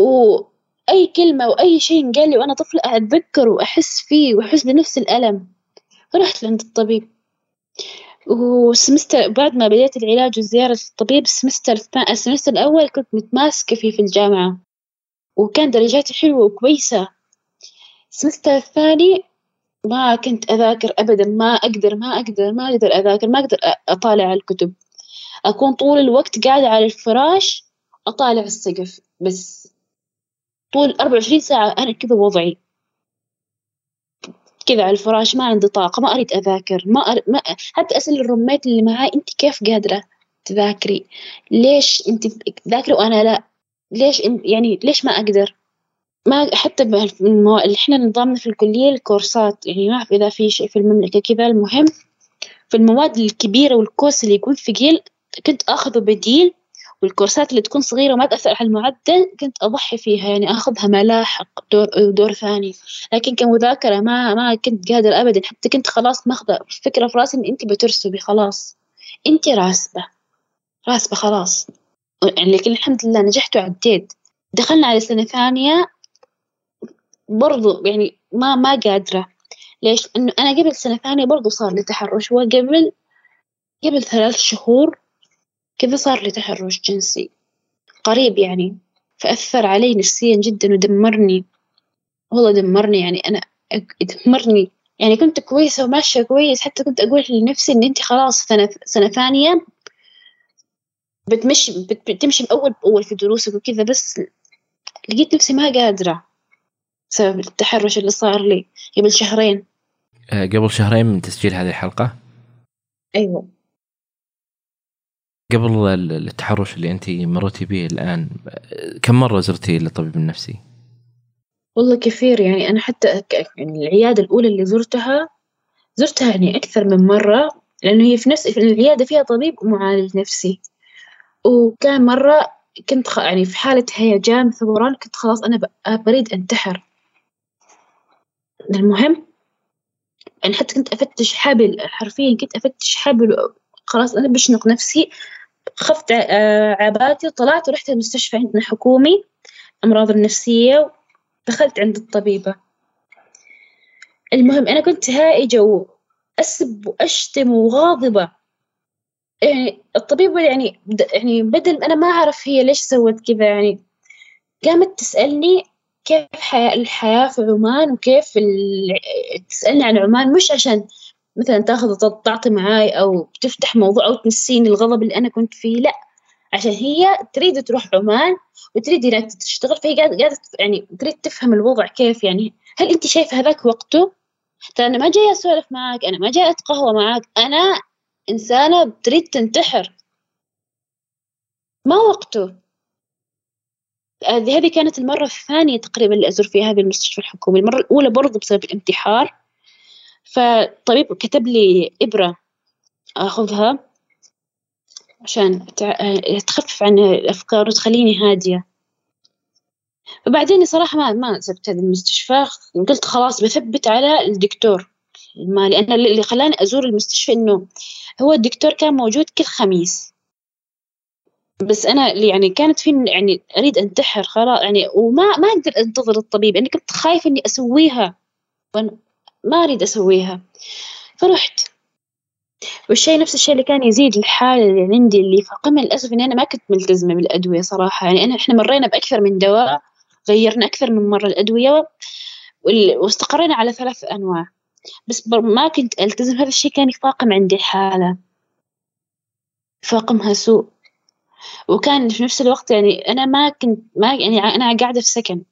[SPEAKER 1] وأي كلمة وأي شيء قال لي وأنا طفلة أتذكر وأحس فيه وأحس بنفس الألم. رحت لعند الطبيب. وسمستر بعد ما بديت العلاج وزيارة الطبيب السمستر السمستر الأول كنت متماسكة فيه في الجامعة. وكان درجاتي حلوة وكويسة. السمستر الثاني ما كنت أذاكر أبدا ما أقدر ما أقدر ما أقدر أذاكر ما أقدر أطالع الكتب. أكون طول الوقت قاعدة على الفراش أطالع السقف بس. طول أربعة وعشرين ساعة أنا كذا وضعي. كذا على الفراش ما عندي طاقة ما أريد أذاكر ما, أر... ما حتى أسأل الروميت اللي معاي أنت كيف قادرة تذاكري؟ ليش أنت ذاكري وأنا لا؟ ليش يعني ليش ما أقدر؟ ما حتى المو... إحنا نظامنا في الكلية الكورسات يعني ما أعرف إذا في شيء في المملكة كذا المهم في المواد الكبيرة والكورس اللي يكون ثقيل كنت آخذه بديل والكورسات اللي تكون صغيرة وما تأثر على المعدل كنت أضحي فيها يعني آخذها ملاحق دور دور ثاني. لكن كمذاكرة ما ما كنت قادرة أبدا حتى كنت خلاص ماخذة فكرة في راسي إن أنت بترسبي خلاص. أنت راسبة. راسبة خلاص. لكن الحمد لله نجحت وعديت. دخلنا على سنة ثانية برضو يعني ما ما قادرة. ليش؟ إنه أنا قبل سنة ثانية برضو صار لي تحرش وقبل قبل ثلاث شهور كذا صار لي تحرش جنسي. قريب يعني. فأثر علي نفسيا جدا ودمرني. والله دمرني يعني أنا دمرني. يعني كنت كويسة وماشية كويس حتى كنت أقول لنفسي إن أنت خلاص سنة سنة ثانية بتمشي بتمشي أول بأول في دروسك وكذا بس لقيت نفسي ما قادرة بسبب التحرش اللي صار لي قبل شهرين.
[SPEAKER 2] آه، قبل شهرين من تسجيل هذه الحلقة؟
[SPEAKER 1] أيوة.
[SPEAKER 2] قبل التحرش اللي انت مريتي به الآن كم مرة زرتي الطبيب النفسي؟
[SPEAKER 1] والله كثير يعني أنا حتى يعني العيادة الأولى اللي زرتها زرتها يعني أكثر من مرة لأنه هي في نفس في العيادة فيها طبيب ومعالج نفسي. وكان مرة كنت خ... يعني في حالة هيجان ثوران كنت خلاص أنا بريد أنتحر. المهم يعني حتى كنت أفتش حبل حرفيا كنت أفتش حبل خلاص أنا بشنق نفسي. خفت آه، عباتي وطلعت ورحت المستشفى عندنا حكومي أمراض النفسية ودخلت عند الطبيبة. المهم أنا كنت هائجة وأسب وأشتم وغاضبة. يعني الطبيبة يعني يعني بدل أنا ما أعرف هي ليش سوت كذا يعني قامت تسألني كيف حياة الحياة في عمان وكيف تسألني عن عمان مش عشان مثلا تاخذ تعطي معاي أو تفتح موضوع أو تنسيني الغضب اللي أنا كنت فيه لأ عشان هي تريد تروح عمان وتريد هناك تشتغل فهي قاعدة يعني تريد تفهم الوضع كيف يعني هل أنت شايفة هذاك وقته؟ ترى أنا ما جاية أسولف معاك أنا ما جاية أتقهوى معاك أنا إنسانة تريد تنتحر. ما وقته. هذه كانت المرة الثانية تقريبا اللي أزور فيها هذه المستشفى الحكومي. المرة الأولى برضو بسبب الانتحار. فالطبيب كتب لي إبرة آخذها عشان تخفف عن الأفكار وتخليني هادية. فبعدين صراحة ما ما سبت هذا المستشفى. قلت خلاص بثبت على الدكتور. المالي أنا اللي خلاني أزور المستشفى إنه هو الدكتور كان موجود كل خميس. بس أنا يعني كانت في يعني أريد أنتحر خلاص يعني وما ما أقدر أنتظر الطبيب يعني كنت خايفة إني أسويها. وأنا ما أريد أسويها. فرحت والشيء نفس الشيء اللي كان يزيد الحالة اللي عندي اللي فقمة للأسف إني أنا ما كنت ملتزمة بالأدوية صراحة. يعني أنا إحنا مرينا بأكثر من دواء غيرنا أكثر من مرة الأدوية واستقرينا على ثلاث أنواع. بس ما كنت ألتزم. هذا الشيء كان يفاقم عندي حالة. فاقمها سوء. وكان في نفس الوقت يعني أنا ما كنت ما يعني أنا قاعدة في سكن.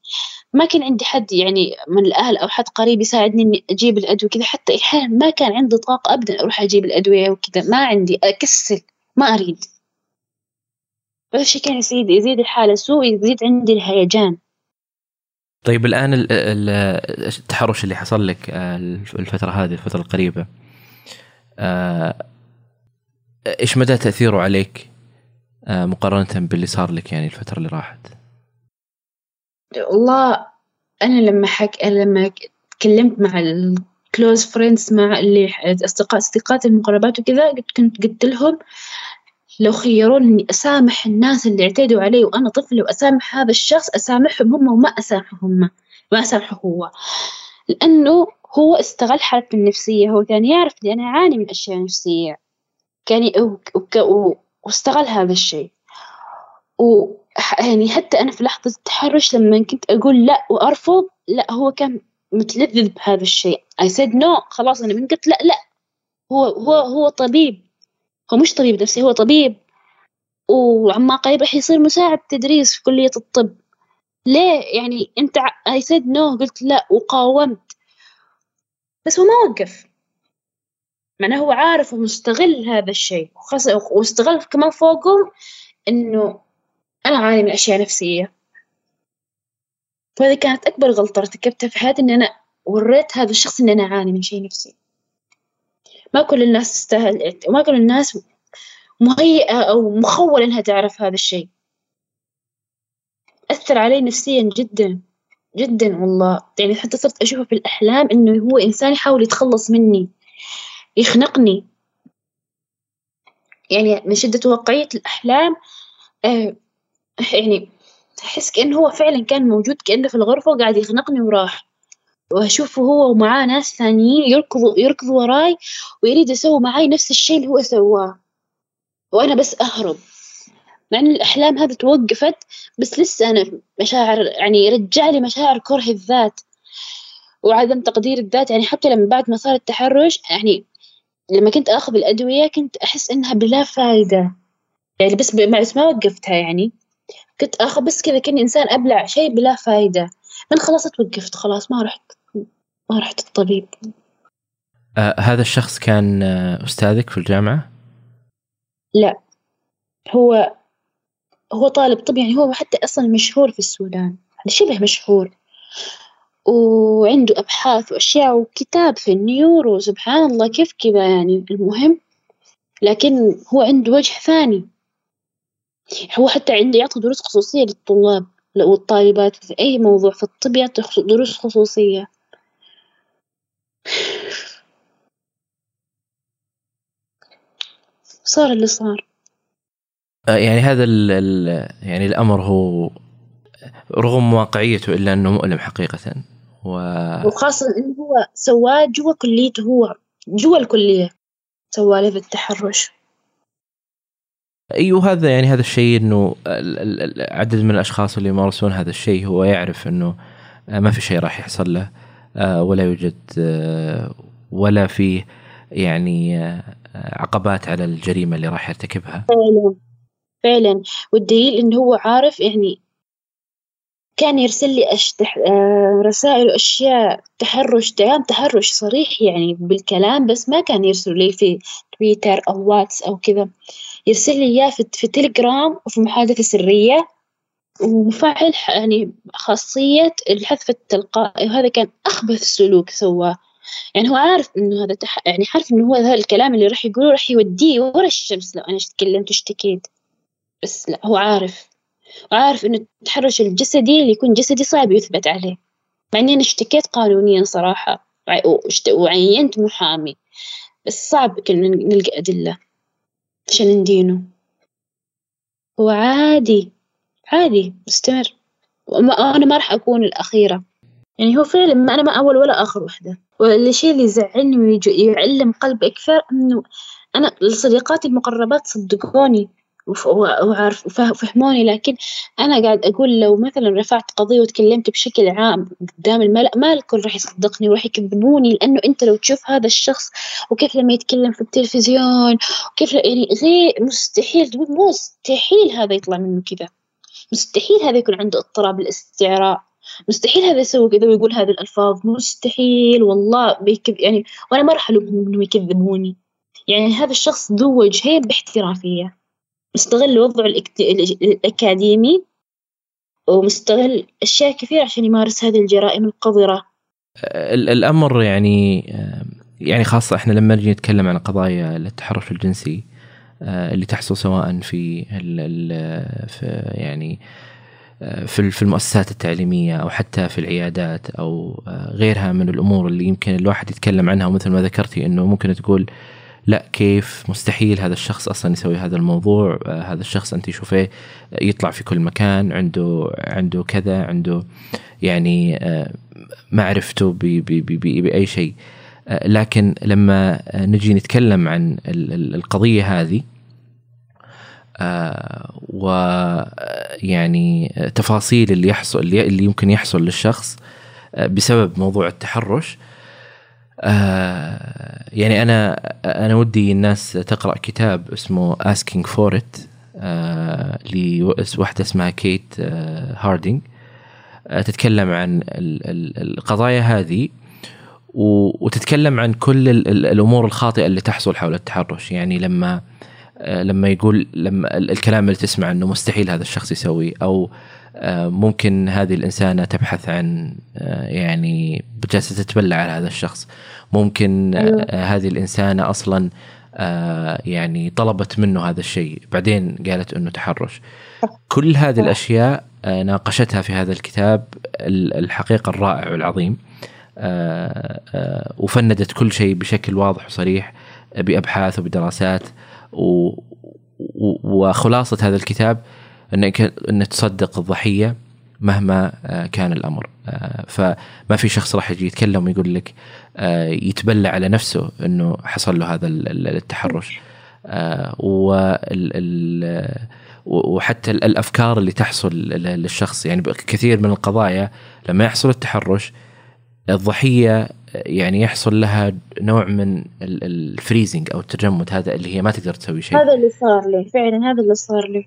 [SPEAKER 1] ما كان عندي حد يعني من الأهل أو حد قريب يساعدني إني أجيب الأدوية كذا حتى أحيانا ما كان عندي طاقة أبدا أروح أجيب الأدوية وكذا. ما عندي. أكسل. ما أريد. هذا الشيء كان يزيد يزيد الحالة سوء يزيد عندي الهيجان.
[SPEAKER 2] طيب الآن التحرش اللي حصل لك آه، الفترة هذه الفترة القريبة آه، إيش مدى تأثيره عليك آه، مقارنة باللي صار لك يعني الفترة اللي راحت؟
[SPEAKER 1] والله أنا لما حك لما تكلمت مع ال close friends مع اللي أصدقاء أصدقائي المقربات وكذا كنت قلت لهم لو خيروني أسامح الناس اللي اعتدوا علي وأنا طفلة وأسامح هذا الشخص أسامحهم هم وما أسامحه هم ما أسامحه هو. لأنه هو استغل حالته النفسية هو كان يعرف إني أنا أعاني من أشياء نفسية. كان واستغل هذا الشيء. و يعني حتى أنا في لحظة التحرش لما كنت أقول لأ وأرفض لأ هو كان متلذذ بهذا الشيء. I said no خلاص أنا من قلت لأ لأ. هو هو هو طبيب. هو مش طبيب نفسي هو طبيب. وعما قريب راح يصير مساعد تدريس في كلية الطب. ليه؟ يعني أنت I said no قلت لأ وقاومت. بس هو ما وقف. معناه هو عارف ومستغل هذا الشيء. واستغل كمان فوقهم إنه أنا أعاني من أشياء نفسية. وهذه كانت أكبر غلطة ارتكبتها في حياتي إني أنا وريت هذا الشخص إني أنا أعاني من شيء نفسي. ما كل الناس تستاهل وما كل الناس مهيئة أو مخولة إنها تعرف هذا الشيء. أثر علي نفسيا جدا جدا والله. يعني حتى صرت أشوفه في الأحلام إنه هو إنسان يحاول يتخلص مني يخنقني. يعني من شدة واقعية الأحلام آه يعني أحس كأنه هو فعلا كان موجود كأنه في الغرفة وقاعد يخنقني وراح. وأشوفه هو ومعاه ناس ثانيين يركضوا يركضوا وراي ويريد يسوي معاي نفس الشيء اللي هو سواه. وأنا بس أهرب. مع إن الأحلام هذه توقفت بس لسه أنا مشاعر يعني رجع لي مشاعر كره الذات وعدم تقدير الذات. يعني حتى لما بعد ما صار التحرش يعني لما كنت آخذ الأدوية كنت أحس إنها بلا فايدة. يعني بس بس ما وقفتها يعني. كنت آخذ بس كذا كأني إنسان أبلع شيء بلا فايدة. من خلاص توقفت خلاص ما رحت. ما رحت الطبيب.
[SPEAKER 2] آه هذا الشخص كان آه أستاذك في الجامعة؟
[SPEAKER 1] لا. هو هو طالب طب يعني هو حتى أصلا مشهور في السودان. يعني شبه مشهور. وعنده أبحاث وأشياء وكتاب في النيورو سبحان الله كيف كذا يعني المهم. لكن هو عنده وجه ثاني. هو حتى عنده يعطي دروس خصوصية للطلاب والطالبات في أي موضوع. في الطب يعطي دروس خصوصية. صار اللي صار.
[SPEAKER 2] آه، يعني هذا ال ال يعني الأمر هو رغم واقعيته إلا أنه مؤلم حقيقة. و...
[SPEAKER 1] وخاصة انه هو سواه جوا كليته هو جوا الكلية سواه له بالتحرش.
[SPEAKER 2] أيوه هذا يعني هذا الشيء إنه عدد من الأشخاص اللي يمارسون هذا الشيء هو يعرف إنه ما في شيء راح يحصل له. آه، ولا يوجد آه، ولا في يعني عقبات على الجريمة اللي راح يرتكبها.
[SPEAKER 1] فعلا فعلا. والدليل إنه هو عارف يعني كان يرسل لي أشتح آه، رسائل وأشياء تحرش كلام تحرش صريح يعني بالكلام بس ما كان يرسل لي في تويتر أو واتس أو كذا. يرسل لي إياه في, في تليجرام وفي محادثة سرية. ومفعل يعني خاصية الحذف التلقائي وهذا كان أخبث سلوك سواه. يعني هو عارف إنه هذا تح... يعني عارف إنه هو هذا الكلام اللي راح يقوله راح يوديه ورا الشمس. لو أنا تكلمت واشتكيت. بس لا هو عارف. وعارف إنه التحرش الجسدي اللي يكون جسدي صعب يثبت عليه. مع إني أنا اشتكيت قانونيا صراحة. وعينت محامي. بس صعب كنا نلقى أدلة. عشان ندينه؟ هو عادي مستمر. وأنا ما راح أكون الأخيرة. يعني هو فعلا ما أنا ما أول ولا آخر وحدة. والشيء اللي يزعلني ويعلم قلبي أكثر إنه أنا صديقاتي المقربات صدقوني وعارف وفهموني. لكن أنا قاعد أقول لو مثلا رفعت قضية وتكلمت بشكل عام قدام الملأ ما الكل راح يصدقني وراح يكذبوني. لأنه أنت لو تشوف هذا الشخص وكيف لما يتكلم في التلفزيون وكيف يعني غير مستحيل مستحيل هذا يطلع منه كذا. مستحيل هذا يكون عنده اضطراب الاستعراء مستحيل هذا يسوي كذا ويقول هذه الألفاظ. مستحيل والله بيكذب. يعني وأنا ما راح ألومهم إنهم يكذبوني. يعني هذا الشخص ذو وجهين باحترافية. مستغل وضعه الأكاديمي ومستغل أشياء كثيرة عشان يمارس هذه الجرائم القذرة.
[SPEAKER 2] الأمر يعني يعني خاصة إحنا لما نجي نتكلم عن قضايا التحرش الجنسي آه، اللي تحصل سواء في, في يعني آه، في في المؤسسات التعليمية أو حتى في العيادات أو آه، غيرها من الأمور اللي يمكن الواحد يتكلم عنها. ومثل ما ذكرتي إنه ممكن تقول لا كيف؟ مستحيل هذا الشخص أصلا يسوي هذا الموضوع. هذا الشخص أنت شوفيه يطلع في كل مكان عنده عنده كذا عنده يعني معرفته بأي شيء. لكن لما نجي نتكلم عن القضية هذه آه، ويعني تفاصيل اللي يحصل اللي يمكن يحصل للشخص بسبب موضوع التحرش. يعني أنا أنا ودي الناس تقرأ كتاب اسمه asking for it لواحده اسمها كيت هاردينج تتكلم عن القضايا هذه وتتكلم عن كل الأمور الخاطئة اللي تحصل حول التحرش. يعني لما لما يقول لما الكلام اللي تسمع إنه مستحيل هذا الشخص يسوي أو آه، ممكن هذه الإنسانة تبحث عن آه، يعني جالسة تتبلع على هذا الشخص. ممكن أيوة. هذه الإنسانة أصلا يعني طلبت منه هذا الشيء بعدين قالت إنه تحرش. كل هذه الأشياء ناقشتها في هذا الكتاب الحقيقة الرائع والعظيم. وفندت كل شيء بشكل واضح وصريح بأبحاث وبدراسات. و... وخلاصة هذا الكتاب انك أن تصدق الضحية مهما آه، كان الأمر. آه، فما في شخص راح يجي يتكلم ويقول لك آه، يتبلى على نفسه إنه حصل له هذا التحرش. وحتى الأفكار اللي تحصل للشخص. يعني كثير من القضايا لما يحصل التحرش الضحية يعني يحصل لها نوع من ال freezing أو التجمد هذا اللي هي ما تقدر تسوي شيء
[SPEAKER 1] هذا اللي صار لي فعلا هذا اللي صار لي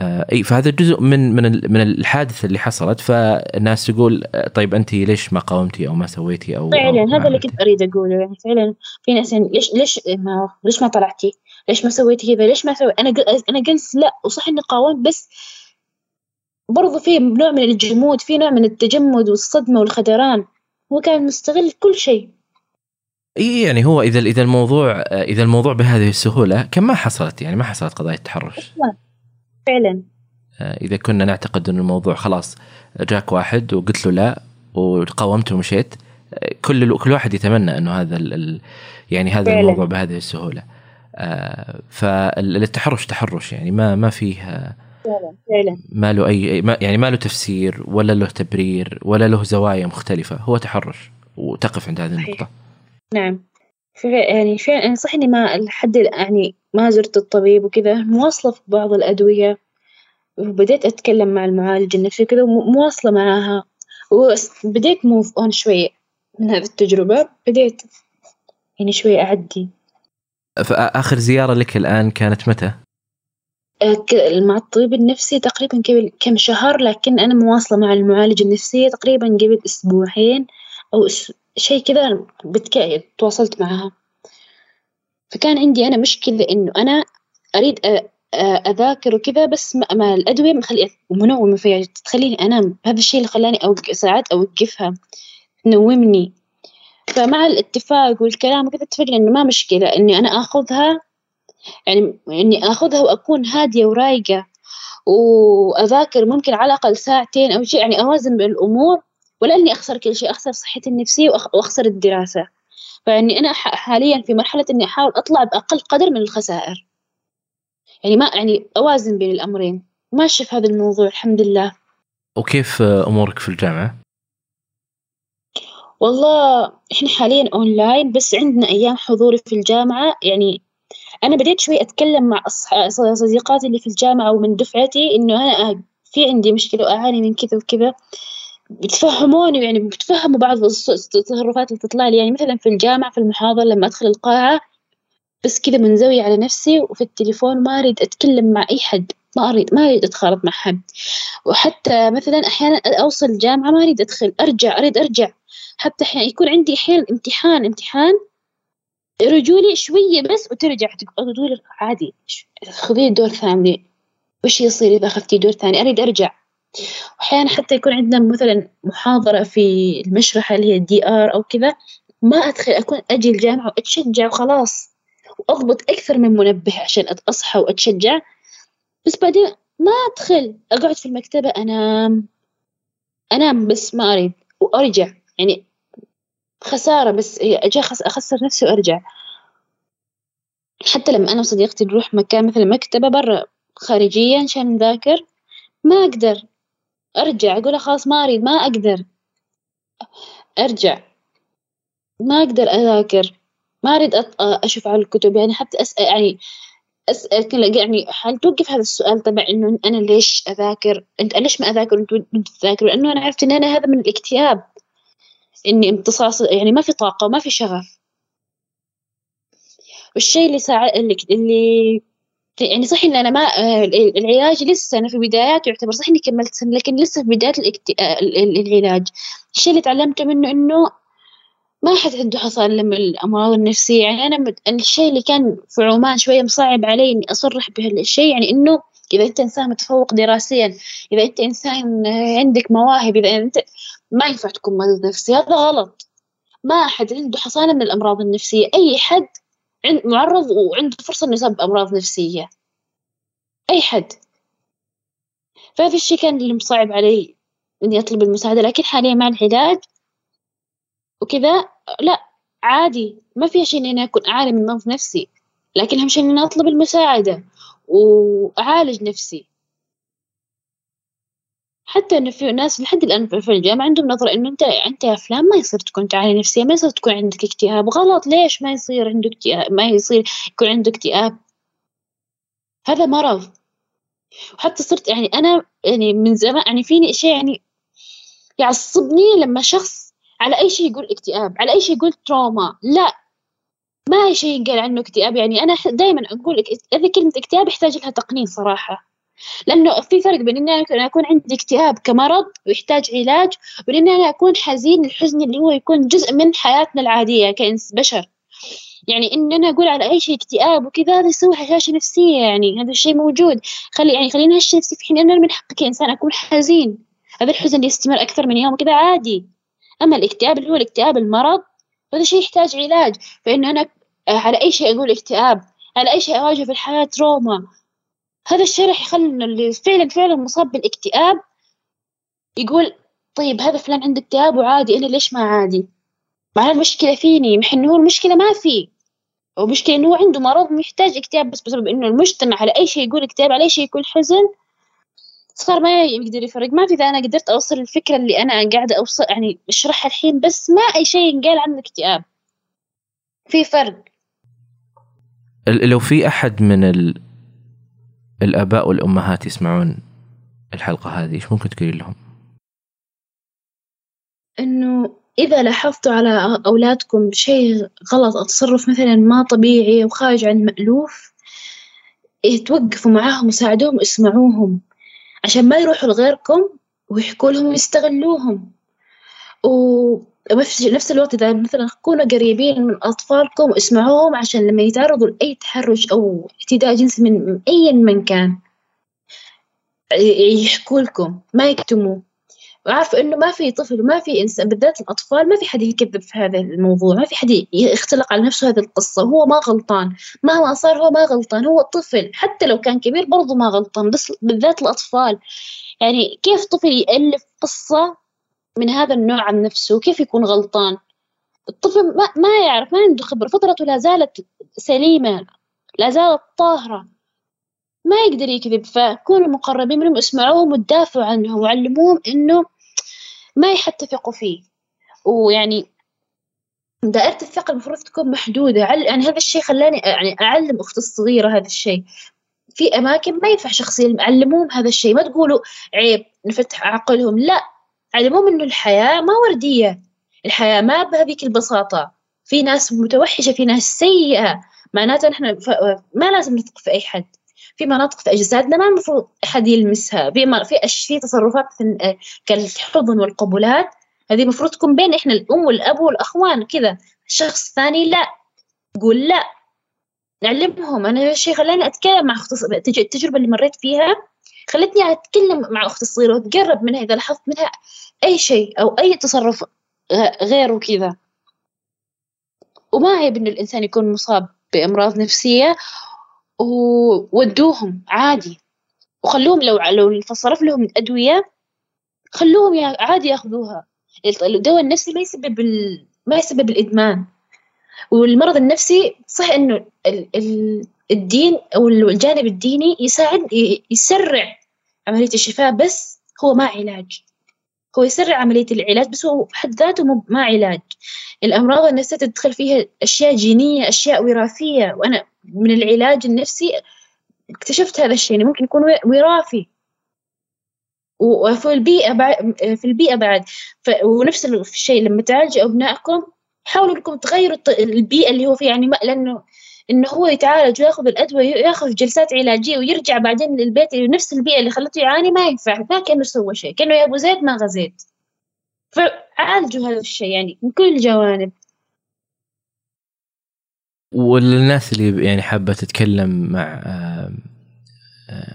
[SPEAKER 2] آه إي فهذا جزء من من من الحادثه اللي حصلت فالناس تقول طيب انت ليش ما قاومتي أو ما سويتي أو
[SPEAKER 1] فعلا أو هذا اللي كنت أريد أقوله يعني فعلا في ناس يعني ليش ليش ما ليش ما طلعتي؟ ليش ما سويتي كذا؟ ليش ما سوي؟ أنا أنا قلت لا وصح إني قاومت بس برضو في نوع من الجمود في نوع من التجمد والصدمة والخدران هو كان مستغل كل شيء.
[SPEAKER 2] إي يعني هو إذا إذا الموضوع إذا الموضوع بهذه السهولة كان ما حصلت يعني ما حصلت قضايا التحرش.
[SPEAKER 1] فعلا.
[SPEAKER 2] آه، إذا كنا نعتقد إن الموضوع خلاص جاك واحد وقلت له لا وقاومت ومشيت آه، كل كل واحد يتمنى إنه هذا ال يعني هذا فعلا. الموضوع بهذه السهولة. آه، فالتحرش تحرش يعني ما ما فيه فعلا فعلا. ما له اي ما يعني ما له تفسير ولا له تبرير ولا له زوايا مختلفة. هو تحرش وتقف عند هذه النقطة.
[SPEAKER 1] نعم. يعني فعلا صح إني ما لحد يعني ما زرت الطبيب وكذا. مواصلة في بعض الأدوية. وبديت أتكلم مع المعالج النفسي وكذا مواصلة معاها. وبديت move on شوية من هذه التجربة. بديت يعني شوية أعدي.
[SPEAKER 2] فاخر زيارة لك الآن كانت متى؟
[SPEAKER 1] مع الطبيب النفسي تقريبا قبل كم شهر لكن أنا مواصلة مع المعالجة النفسية تقريبا قبل أسبوعين أو شيء كذا بتكايد تواصلت معها. فكان عندي أنا مشكلة إنه أنا أريد أذاكر وكذا بس مع الأدوية مخلي منومة فيها. تخليني أنام. هذا الشيء اللي خلاني أوقف ساعات أوقفها. تنومني. فمع الاتفاق والكلام وكذا اتفقنا إنه ما مشكلة إني أنا آخذها يعني إني آخذها وأكون هادية ورايقة. وأذاكر ممكن على الأقل ساعتين أو شيء يعني أوازن بين الأمور ولا إني أخسر كل شيء أخسر صحتي النفسية وأخسر الدراسة. فإني أنا حاليا في مرحلة إني أحاول أطلع بأقل قدر من الخسائر. يعني ما يعني أوازن بين الأمرين. ماشي في هذا الموضوع الحمد لله.
[SPEAKER 2] وكيف أمورك في الجامعة؟
[SPEAKER 1] والله إحنا حاليا أونلاين بس عندنا أيام حضوري في الجامعة يعني أنا بديت شوي أتكلم مع. صديقاتي اللي في الجامعة ومن دفعتي إنه أنا في عندي مشكلة وأعاني من كذا وكذا. بيتفهموني يعني بيتفهموا بعض التصرفات اللي تطلع لي. يعني مثلا في الجامعة في المحاضرة لما أدخل القاعة بس كذا منزوية على نفسي وفي التليفون ما أريد أتكلم مع أي حد. ما أريد ما أريد أتخالط مع حد. وحتى مثلا أحيانا أوصل الجامعة ما أريد أدخل أرجع أريد أرجع. حتى أحيانا يكون عندي أحيانا امتحان امتحان رجولي شوية بس وترجع تقول عادي خذي دور ثاني. وش يصير إذا أخذتي دور ثاني؟ أريد أرجع. وأحيانا حتى يكون عندنا مثلا محاضرة في المشرحة اللي هي ال DR أو كذا ما أدخل أكون أجي الجامعة وأتشجع وخلاص. وأضبط أكثر من منبه عشان أصحى وأتشجع. بس بعدين ما أدخل أقعد في المكتبة أنام. أنام بس ما أريد. وأرجع. يعني خسارة بس أجي أخسر نفسي وأرجع. حتى لما أنا وصديقتي نروح مكان مثل مكتبة برا خارجيا عشان نذاكر ما أقدر. أرجع أقول خلاص ما أريد ما أقدر. أرجع. ما أقدر أذاكر. ما أريد أشوف على الكتب. يعني حتى أسأل يعني أسأل يعني هل توقف هذا السؤال تبع إنه أنا ليش أذاكر؟ أنت ليش ما أذاكر؟ وأنت تذاكر؟ لأنه أنا عرفت إن أنا هذا من الاكتئاب. إني امتصاص يعني ما في طاقة وما في شغف. والشيء اللي ساعد اللي, اللي يعني صح إن أنا ما العلاج لسه أنا في بداياته يعتبر صح إني كملت سنة لكن لسه في بداية العلاج. الشيء اللي تعلمته منه إنه ما حد عنده حصل من الأمراض النفسية. يعني أنا الشيء اللي كان في عمان شوية مصعب علي إني أصرح بهالشيء يعني إنه إذا أنت إنسان متفوق دراسيا إذا أنت إنسان عندك مواهب إذا أنت ما ينفع تكون مريض نفسي هذا غلط. ما أحد عنده حصانة من الأمراض النفسية. أي حد معرض وعنده فرصة إنه يصاب بأمراض نفسية. أي حد. فهذا الشيء كان اللي مصعب علي إني أطلب المساعدة لكن حاليا مع العلاج وكذا لا عادي. ما في شيء إني أكون أعاني من مرض نفسي لكن أهم شيء إني أطلب المساعدة وأعالج نفسي. حتى إنه في ناس لحد الآن في الجامعة عندهم نظرة إنه أنت أنت يا فلان ما يصير تكون تعاني نفسيا ما يصير تكون عندك اكتئاب. غلط ليش ما يصير عندك اكتئاب؟ ما يصير يكون عندك اكتئاب. هذا مرض. وحتى صرت يعني أنا يعني من زمان يعني فيني شيء يعني يعصبني لما شخص على أي شيء يقول اكتئاب على أي شيء يقول تروما لا ما شيء ينقال عنه اكتئاب. يعني أنا دائما أقول لك إذا كلمة اكتئاب يحتاج لها تقنين صراحة. لأنه في فرق بين إني أنا أكون عندي اكتئاب كمرض ويحتاج علاج وبين إني أنا أكون حزين الحزن اللي هو يكون جزء من حياتنا العادية كإنس بشر. يعني إن أنا أقول على أي شيء اكتئاب وكذا هذا يسوي هشاشة نفسية يعني هذا الشيء موجود. خلي يعني خليني هش نفسي في حين أنا من حقي كإنسان أكون حزين. هذا الحزن يستمر أكثر من يوم وكذا عادي. أما الاكتئاب اللي هو الاكتئاب المرض هذا شيء يحتاج علاج. فإنه أنا على أي شيء أقول اكتئاب على أي شيء أواجه في الحياة تروما هذا الشيء راح يخلي اللي فعلا فعلا مصاب بالاكتئاب يقول طيب هذا فلان عنده اكتئاب وعادي أنا ليش ما عادي؟ مع المشكلة فيني؟ مع إنه هو المشكلة ما فيه ومشكلة إنه هو عنده مرض محتاج اكتئاب بس بسبب إنه المجتمع على أي شيء يقول اكتئاب على أي شيء يقول حزن صار ما يقدر يفرق. ما في إذا أنا قدرت أوصل الفكرة اللي أنا قاعدة أوصل يعني أشرحها الحين بس ما أي شيء ينقال عنه اكتئاب في فرق.
[SPEAKER 2] لو في أحد من ال... الآباء والأمهات يسمعون الحلقة هذه إيش ممكن تقولي لهم؟
[SPEAKER 1] إنه إذا لاحظتوا على أولادكم شيء غلط أو تصرف مثلا ما طبيعي وخارج عن المألوف إيه توقفوا معاهم وساعدوهم واسمعوهم عشان ما يروحوا لغيركم ويحكوا لهم ويستغلوهم وفي نفس الوقت إذا مثلا كونوا قريبين من أطفالكم واسمعوهم عشان لما يتعرضوا لأي تحرش أو اعتداء جنسي من أي من كان يحكوا لكم ما يكتموا وعارفة إنه ما في طفل وما في إنسان بالذات الأطفال ما في حد يكذب في هذا الموضوع ما في حد يختلق على نفسه هذه القصة هو ما غلطان. مهما صار هو ما غلطان هو طفل حتى لو كان كبير برضه ما غلطان بس بالذات الأطفال. يعني كيف طفل يألف قصة من هذا النوع عن نفسه كيف يكون غلطان؟ الطفل ما, ما يعرف ما عنده خبرة فطرته لا زالت سليمة لا زالت طاهرة. ما يقدر يكذب فكونوا مقربين منهم اسمعوهم وتدافعوا عنهم وعلموهم إنه ما يحتفقوا فيه. ويعني دائرة الثقة المفروض تكون محدودة. يعني هذا الشيء خلاني يعني أعلم أختي الصغيرة هذا الشيء. في أماكن ما ينفع شخصيا علموهم هذا الشيء. ما تقولوا عيب نفتح عقلهم. لا علموهم إنه الحياة ما وردية الحياة ما بهذيك البساطة. في ناس متوحشة في ناس سيئة. معناته نحن ما لازم نثق في أي حد. في مناطق في أجسادنا ما المفروض أحد يلمسها. في في في تصرفات كالحضن والقبلات. هذه المفروض تكون بين إحنا الأم والأب والأخوان كذا. الشخص الثاني لا. قول لا. نعلمهم. أنا الشيء خلاني أتكلم مع أختي التجربة اللي مريت فيها. خلتني أتكلم مع أختي الصغيرة وأتقرب منها إذا لاحظت منها أي شيء أو أي تصرف غيره كذا وما عيب إنه الإنسان يكون مصاب بأمراض نفسية وودوهم عادي. وخلوهم لو لو فصرف لهم الأدوية خلوهم عادي يأخذوها. الدواء النفسي ما يسبب ال... ما يسبب الإدمان. والمرض النفسي صح إنه ال... ال... الدين أو الجانب الديني يساعد يسرع عملية الشفاء بس هو ما علاج. هو يسرع عملية العلاج بس هو بحد ذاته ما علاج. الأمراض النفسية تدخل فيها أشياء جينية أشياء وراثية. وأنا من العلاج النفسي اكتشفت هذا الشيء يعني ممكن يكون وراثي. وفي البيئة في البيئة بعد. ونفس الشيء لما تعالجوا أبنائكم حاولوا إنكم تغيروا البيئة اللي هو فيها يعني ما لأنه إنه هو يتعالج وياخذ الأدوية وياخذ جلسات علاجية ويرجع بعدين للبيت نفس البيئة اللي خلته يعاني ما ينفع ما كأنه سوى شيء كأنه يا أبو زيد ما غزيت. فعالجوا هذا الشيء يعني من كل الجوانب.
[SPEAKER 2] وللناس اللي يعني حابة تتكلم مع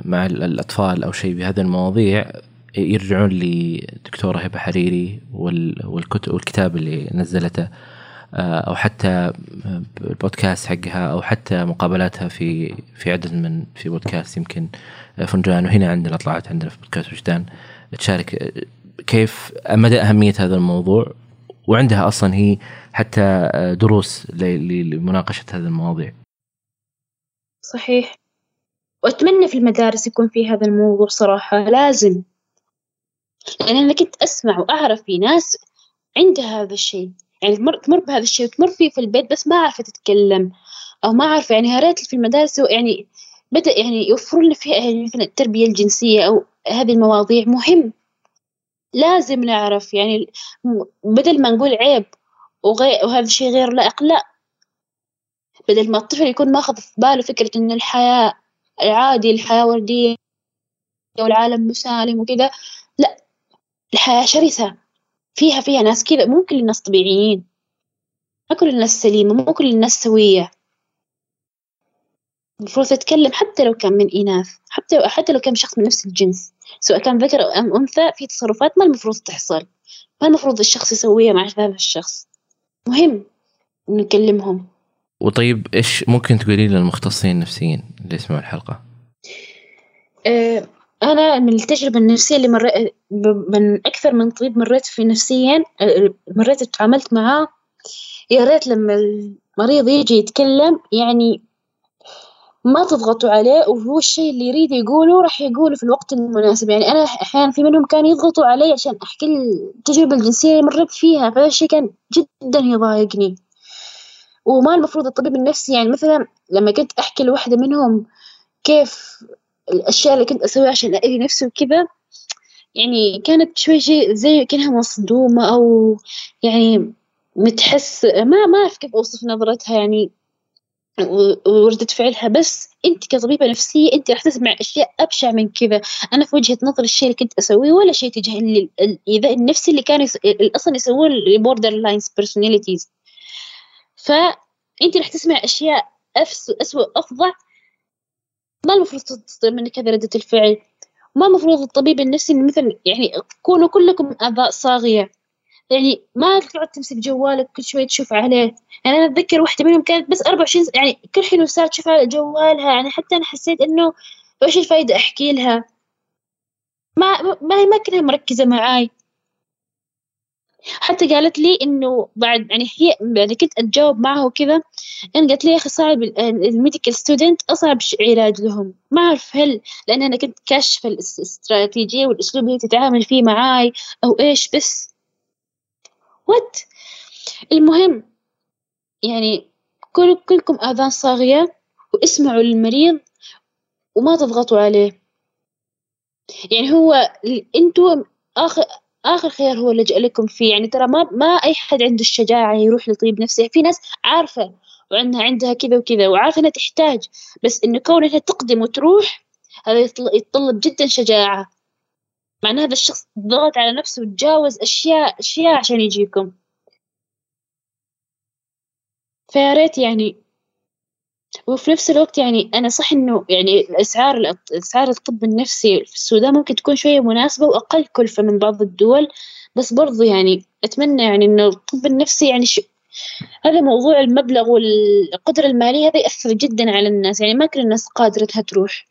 [SPEAKER 2] مع الأطفال أو شيء بهذه المواضيع يرجعون لدكتورة هبة حريري والكتب والكتاب اللي نزلته. أو حتى البودكاست حقها أو حتى مقابلاتها في في عدد من في بودكاست يمكن فنجان. وهنا عندنا طلعت عندنا في بودكاست وجدان. تشارك كيف مدى أهمية هذا الموضوع؟ وعندها أصلا هي حتى دروس لمناقشة هذه المواضيع.
[SPEAKER 1] صحيح. وأتمنى في المدارس يكون في هذا الموضوع صراحة لازم. لأن أنا كنت أسمع وأعرف في ناس عندها هذا الشيء. يعني تمر تمر بهذا الشيء وتمر فيه في البيت بس ما عرفت تتكلم أو ما عارفة يعني يا ريت في المدارس يعني بدأ يعني يوفروا لنا فيها يعني مثلا التربية الجنسية أو هذه المواضيع مهم. لازم نعرف يعني بدل ما نقول عيب وغير وهذا الشيء غير لائق لا. بدل ما الطفل يكون ماخذ في باله فكرة إن الحياة عادي الحياة وردية والعالم مسالم وكذا لا. الحياة شرسة. فيها فيها ناس كذا مو كل الناس طبيعيين. ما كل الناس سليمة مو كل الناس سوية. المفروض تتكلم حتى لو كان من إناث حتى حتى لو كان شخص من نفس الجنس. سواء كان ذكر أو أنثى في تصرفات ما المفروض تحصل. ما المفروض الشخص يسويها مع هذا الشخص. مهم نكلمهم.
[SPEAKER 2] وطيب إيش ممكن تقولي للمختصين النفسيين اللي يسمعوا الحلقة؟
[SPEAKER 1] أه أنا من التجربة النفسية اللي مريت من أكثر من طبيب مريت فيه نفسيا مريت تعاملت معاه. يا ريت لما المريض يجي يتكلم يعني ما تضغطوا عليه وهو الشيء اللي يريد يقوله راح يقوله في الوقت المناسب. يعني أنا أحيانا في منهم كانوا يضغطوا علي عشان أحكي التجربة الجنسية اللي مريت فيها فهذا الشيء كان جدا يضايقني. وما المفروض الطبيب النفسي يعني مثلا لما كنت أحكي لوحدة منهم كيف الأشياء اللي كنت أسويها عشان أأذي نفسي وكذا يعني كانت شوي شيء زي كأنها مصدومة أو يعني متحس ما ما أعرف كيف أوصف نظرتها يعني وردة فعلها بس أنت كطبيبة نفسية أنت راح تسمع أشياء أبشع من كذا. أنا في وجهة نظر الشيء اللي كنت أسويه ولا شيء تجاه الإيذاء النفسي اللي كانوا يس... أصلا يسووه ال borderline personalities فأنت راح تسمع أشياء أسوأ أفظع ما المفروض تصدر منك هذه ردة الفعل. ما المفروض الطبيب النفسي مثل يعني كونوا كلكم آذان صاغية. يعني ما تقعد تمسك جوالك كل شوي تشوف عليه. يعني أنا أتذكر واحدة منهم كانت بس أربع وعشرين يعني كل حين وساعة تشوف على جوالها. يعني حتى أنا حسيت إنه إيش الفايدة أحكي لها. ما ما ما كانت مركزة معاي. حتى قالت لي إنه بعد يعني هي يعني كنت أتجاوب معها وكذا إن قالت لي يا أخي صعب ال medical student أصعب علاج لهم. ما أعرف هل لأن أنا كنت كاشفه الاستراتيجية والأسلوب اللي تتعامل فيه معاي أو إيش بس وات المهم يعني كل كلكم آذان صاغية واسمعوا للمريض وما تضغطوا عليه. يعني هو أنتوا آخر آخر خيار هو اللجأ لكم فيه. يعني ترى ما ما أي حد عنده الشجاعة يروح لطبيب نفسي في ناس عارفة وعندها عندها كذا وكذا وعارفة إنها تحتاج بس إنه كونها تقدم وتروح هذا يتطلب جدا شجاعة. مع إن هذا الشخص ضغط على نفسه وتجاوز أشياء أشياء عشان يجيكم. فيا ريت يعني وفي نفس الوقت يعني أنا صح إنه يعني الأسعار أسعار الطب النفسي في السودان ممكن تكون شوية مناسبة وأقل كلفة من بعض الدول بس برضو يعني أتمنى يعني إنه الطب النفسي يعني شو هذا موضوع المبلغ والقدرة المالية هذا يأثر جدا على الناس يعني ما كل الناس قادرة إنها تروح.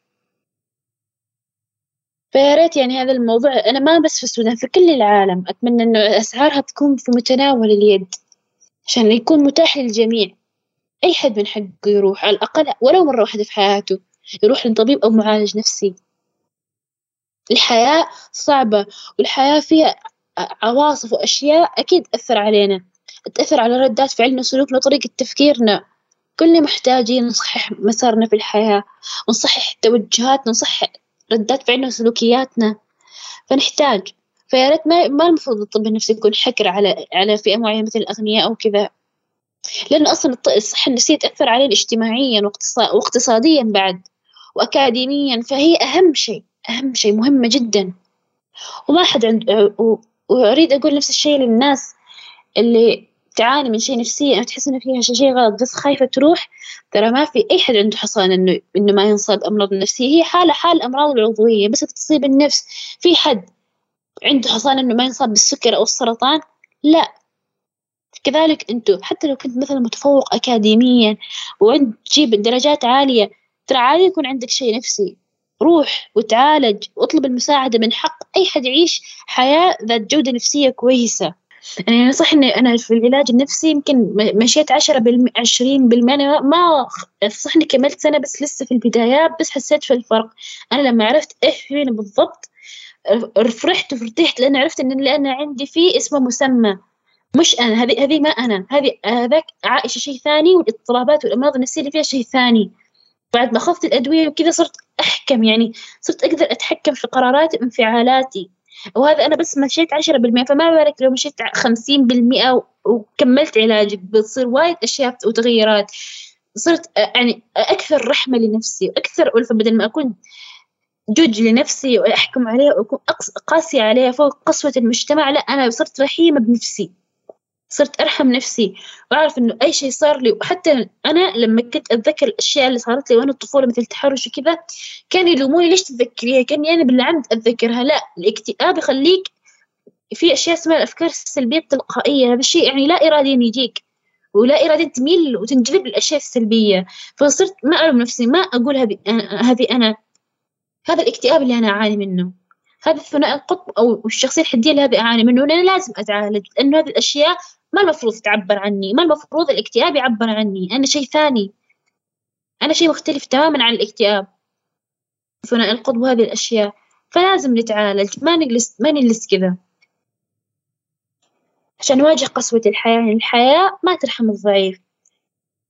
[SPEAKER 1] فيا ريت يعني هذا الموضوع أنا ما بس في السودان في كل العالم أتمنى إنه أسعارها تكون في متناول اليد عشان يكون متاح للجميع. أي حد من حقه يروح على الأقل ولو مرة واحدة في حياته يروح لطبيب أو معالج نفسي. الحياة صعبة والحياة فيها عواصف وأشياء أكيد تأثر علينا. تأثر على ردات فعلنا وسلوكنا وطريقة تفكيرنا. كلنا محتاجين نصحح مسارنا في الحياة ونصحح توجهاتنا ونصحح ردات فعلنا وسلوكياتنا فنحتاج فيا ريت ما ما المفروض الطب النفسي يكون حكر على على فئة معينة مثل الأغنياء أو كذا. لأنه أصلا الصحة النفسية تأثر علينا اجتماعيا واقتصاديا بعد وأكاديميا فهي أهم شيء أهم شيء مهمة جدا. وما حد عند وأريد أقول نفس الشيء للناس اللي تعاني من شيء نفسيا أو تحس إنه فيها شيء غلط بس خايفة تروح. ترى ما في أي حد عنده حصان إنه إنه ما ينصاب أمراض نفسية. هي حالة حال الأمراض العضوية بس تصيب النفس. في حد عنده حصان إنه ما ينصاب بالسكر أو السرطان؟ لا. كذلك أنتوا حتى لو كنت مثلا متفوق أكاديميا وعند تجيب درجات عالية ترى عادي يكون عندك شيء نفسي. روح وتعالج واطلب المساعدة من حق أي حد يعيش حياة ذات جودة نفسية كويسة. يعني صح إني أنا في العلاج النفسي يمكن مشيت عشرة بالمئة عشرين بالمئة أنا ما صح إني كملت سنة بس لسه في البدايات بس حسيت في الفرق. أنا لما عرفت إيش فيني بالضبط فرحت وفرتحت لأن عرفت إن اللي أنا عندي فيه اسمه مسمى. مش أنا هذه هذه ما أنا. هذه هذاك عائشة شيء ثاني والاضطرابات والأمراض النفسية اللي فيها شيء ثاني. بعد ما أخذت الأدوية وكذا صرت أحكم يعني صرت أقدر أتحكم في قراراتي وانفعالاتي وهذا أنا بس مشيت عشرة بالمئة فما بالك لو مشيت خمسين بالمئة وكملت علاجي بتصير وايد أشياء وتغيرات صرت يعني أكثر رحمة لنفسي أكثر ألفة بدل ما أكون جوج لنفسي وأحكم عليها وأكون قاسية عليها فوق قسوة المجتمع لا أنا صرت رحيمة بنفسي. صرت أرحم نفسي وأعرف إنه أي شيء صار لي وحتى أنا لما كنت أتذكر الأشياء اللي صارت لي وأنا الطفولة مثل التحرش وكذا كانوا يلوموني ليش تتذكريها؟ كاني أنا بالعمد أتذكرها. لا الاكتئاب يخليك في أشياء اسمها الأفكار السلبية التلقائية. هذا الشيء يعني لا إراديا يجيك ولا إراديا تميل وتنجذب للأشياء السلبية. فصرت ما ألوم نفسي ما أقول هذه أنا هذه أنا. هذا الاكتئاب اللي أنا أعاني منه. هذا الثنائي القطب أو الشخصية الحدية اللي هذه أعاني منه أنا لازم أتعالج لأنه هذه الأشياء ما المفروض تعبر عني؟ ما المفروض الاكتئاب يعبر عني؟ أنا شيء ثاني. أنا شيء مختلف تماما عن الاكتئاب. ثنائي القطب وهذه الأشياء. فلازم نتعالج. ما نجلس ما نجلس كذا. عشان نواجه قسوة الحياة. يعني الحياة ما ترحم الضعيف.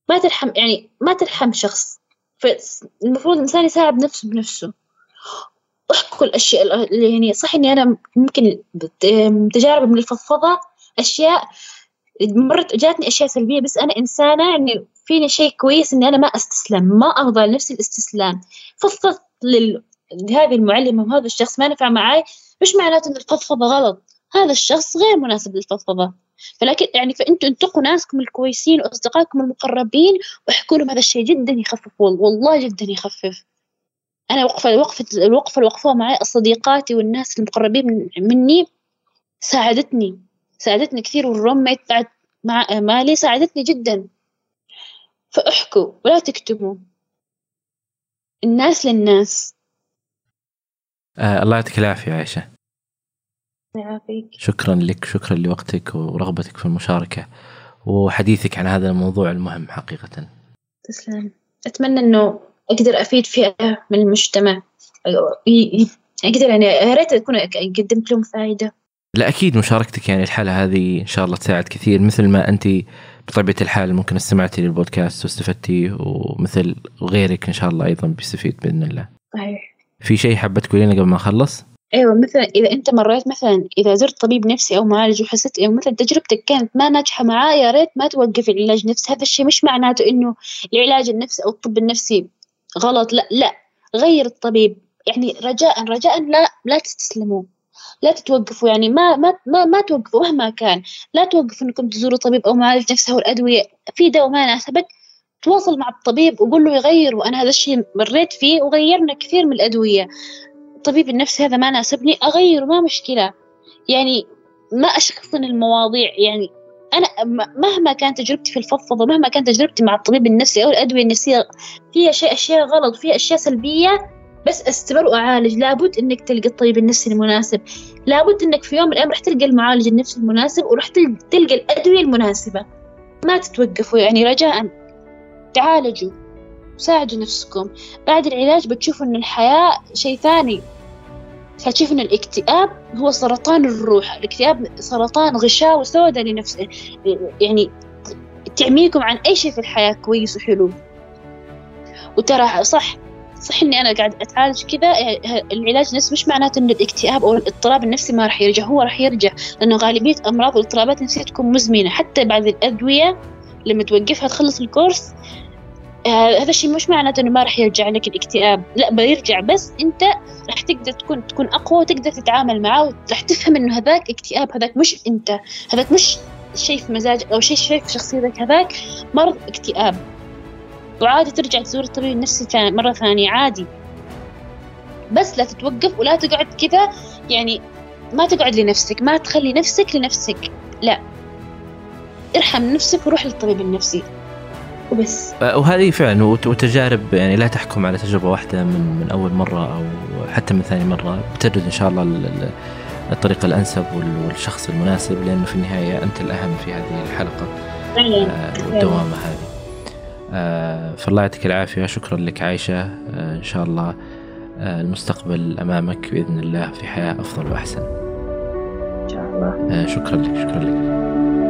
[SPEAKER 1] ما ترحم يعني ما ترحم شخص. فالمفروض الإنسان يساعد نفسه بنفسه. احكوا الأشياء اللي يعني صح إني أنا ممكن تجارب من الفضفضة أشياء مرت جاتني أشياء سلبية بس أنا إنسانة يعني فيني شيء كويس إني أنا ما أستسلم ما أرضى لنفسي الاستسلام. فضفضت لل... لهذه المعلمة وهذا الشخص ما نفع معي مش معناته إن الفضفضة غلط. هذا الشخص غير مناسب للفضفضة. فلكن يعني فأنتوا انتقوا ناسكم الكويسين وأصدقائكم المقربين واحكوا لهم هذا الشيء جدا يخفف والله جدا يخفف. أنا وقفة وقفة الوقفة اللي وقفوها معي صديقاتي والناس المقربين مني ساعدتني. ساعدتني كثير والروميت بعد مع مالي ساعدتني جدا. فأحكوا ولا تكتموا. الناس للناس.
[SPEAKER 2] آه الله يعطيك العافية عائشة.
[SPEAKER 1] يعافيك.
[SPEAKER 2] شكرا لك شكرا لوقتك ورغبتك في المشاركة وحديثك عن هذا الموضوع المهم حقيقة.
[SPEAKER 1] تسلم. أتمنى أنه أقدر أفيد فئة من المجتمع. أقدر يعني يا ريت أكون قدمت لهم فائدة
[SPEAKER 2] لا أكيد مشاركتك يعني الحالة هذه إن شاء الله تساعد كثير مثل ما أنت بطبيعة الحال ممكن استمعتي للبودكاست واستفدتي ومثل غيرك إن شاء الله أيضا بيستفيد بإذن الله.
[SPEAKER 1] صحيح.
[SPEAKER 2] في شيء حابة تقولينه قبل ما أخلص؟
[SPEAKER 1] أيوه مثلا إذا أنت مريت مثلا إذا زرت طبيب نفسي أو معالج وحسيت إنه مثلا تجربتك كانت ما ناجحة معاه يا ريت ما توقف العلاج النفسي هذا الشيء مش معناته إنه العلاج النفسي أو الطب النفسي غلط لا لا غير الطبيب يعني رجاء رجاء لا لا تستسلموا لا تتوقفوا يعني ما ما ما, ما توقفوا مهما كان. لا توقفوا إنكم تزوروا طبيب أو معالج نفسي أو الأدوية. في دواء ما يناسبك تواصل مع الطبيب وقول له يغير وأنا هذا الشيء مريت فيه وغيرنا كثير من الأدوية. الطبيب النفسي هذا ما ناسبني اغيره ما مشكلة. يعني ما اشخصن المواضيع يعني أنا مهما كانت تجربتي في الفضفضة مهما كانت تجربتي مع الطبيب النفسي أو الأدوية النفسية فيها شيء أشياء غلط فيها أشياء سلبية بس استمر وأعالج. لابد إنك تلقى الطبيب النفسي المناسب. لابد إنك في يوم من الأيام راح تلقى المعالج النفسي المناسب وراح تلقى الأدوية المناسبة. ما تتوقفوا يعني رجاء. تعالجوا. ساعدوا نفسكم. بعد العلاج بتشوفوا إن الحياة شيء ثاني. فتشوف إن الاكتئاب هو سرطان الروح. الاكتئاب سرطان غشاوة سوداء لنفس يعني تعميكم عن أي شيء في الحياة كويس وحلو. وترى صح. صح إني أنا قاعد أتعالج كذا العلاج النفسي مش معناته إن الاكتئاب أو الاضطراب النفسي ما راح يرجع هو راح يرجع لأنه غالبية امراض والاضطرابات النفسية تكون مزمنة حتى بعد الأدوية لما توقفها تخلص الكورس آه هذا الشيء مش معناته إنه ما راح يرجع لك الاكتئاب لا بيرجع بس أنت راح تقدر تكون تكون أقوى وتقدر تتعامل معاه وراح تفهم إنه هذاك اكتئاب هذاك مش أنت هذاك مش شيء في مزاجك أو شيء شيء في شخصيتك هذاك مرض اكتئاب. وعادي ترجع تزور الطبيب النفسي مرة ثانية عادي. بس لا تتوقف ولا تقعد كذا يعني ما تقعد لنفسك ما تخلي نفسك لنفسك لا. ارحم نفسك وروح للطبيب النفسي. وبس.
[SPEAKER 2] أه، وهذه فعلا وتجارب يعني لا تحكم على تجربة واحدة من من أول مرة أو حتى من ثاني مرة. بتجد إن شاء الله الطريقة الأنسب والشخص المناسب لأنه في النهاية أنت الأهم في هذه الحلقة.
[SPEAKER 1] أه،
[SPEAKER 2] والدوامة هذه. فالله يعطيك العافية. شكرا لك عايشة. آه، إن شاء الله آه، المستقبل أمامك بإذن الله في حياة أفضل وأحسن.
[SPEAKER 1] إن شاء الله.
[SPEAKER 2] شكرا لك شكرا لك.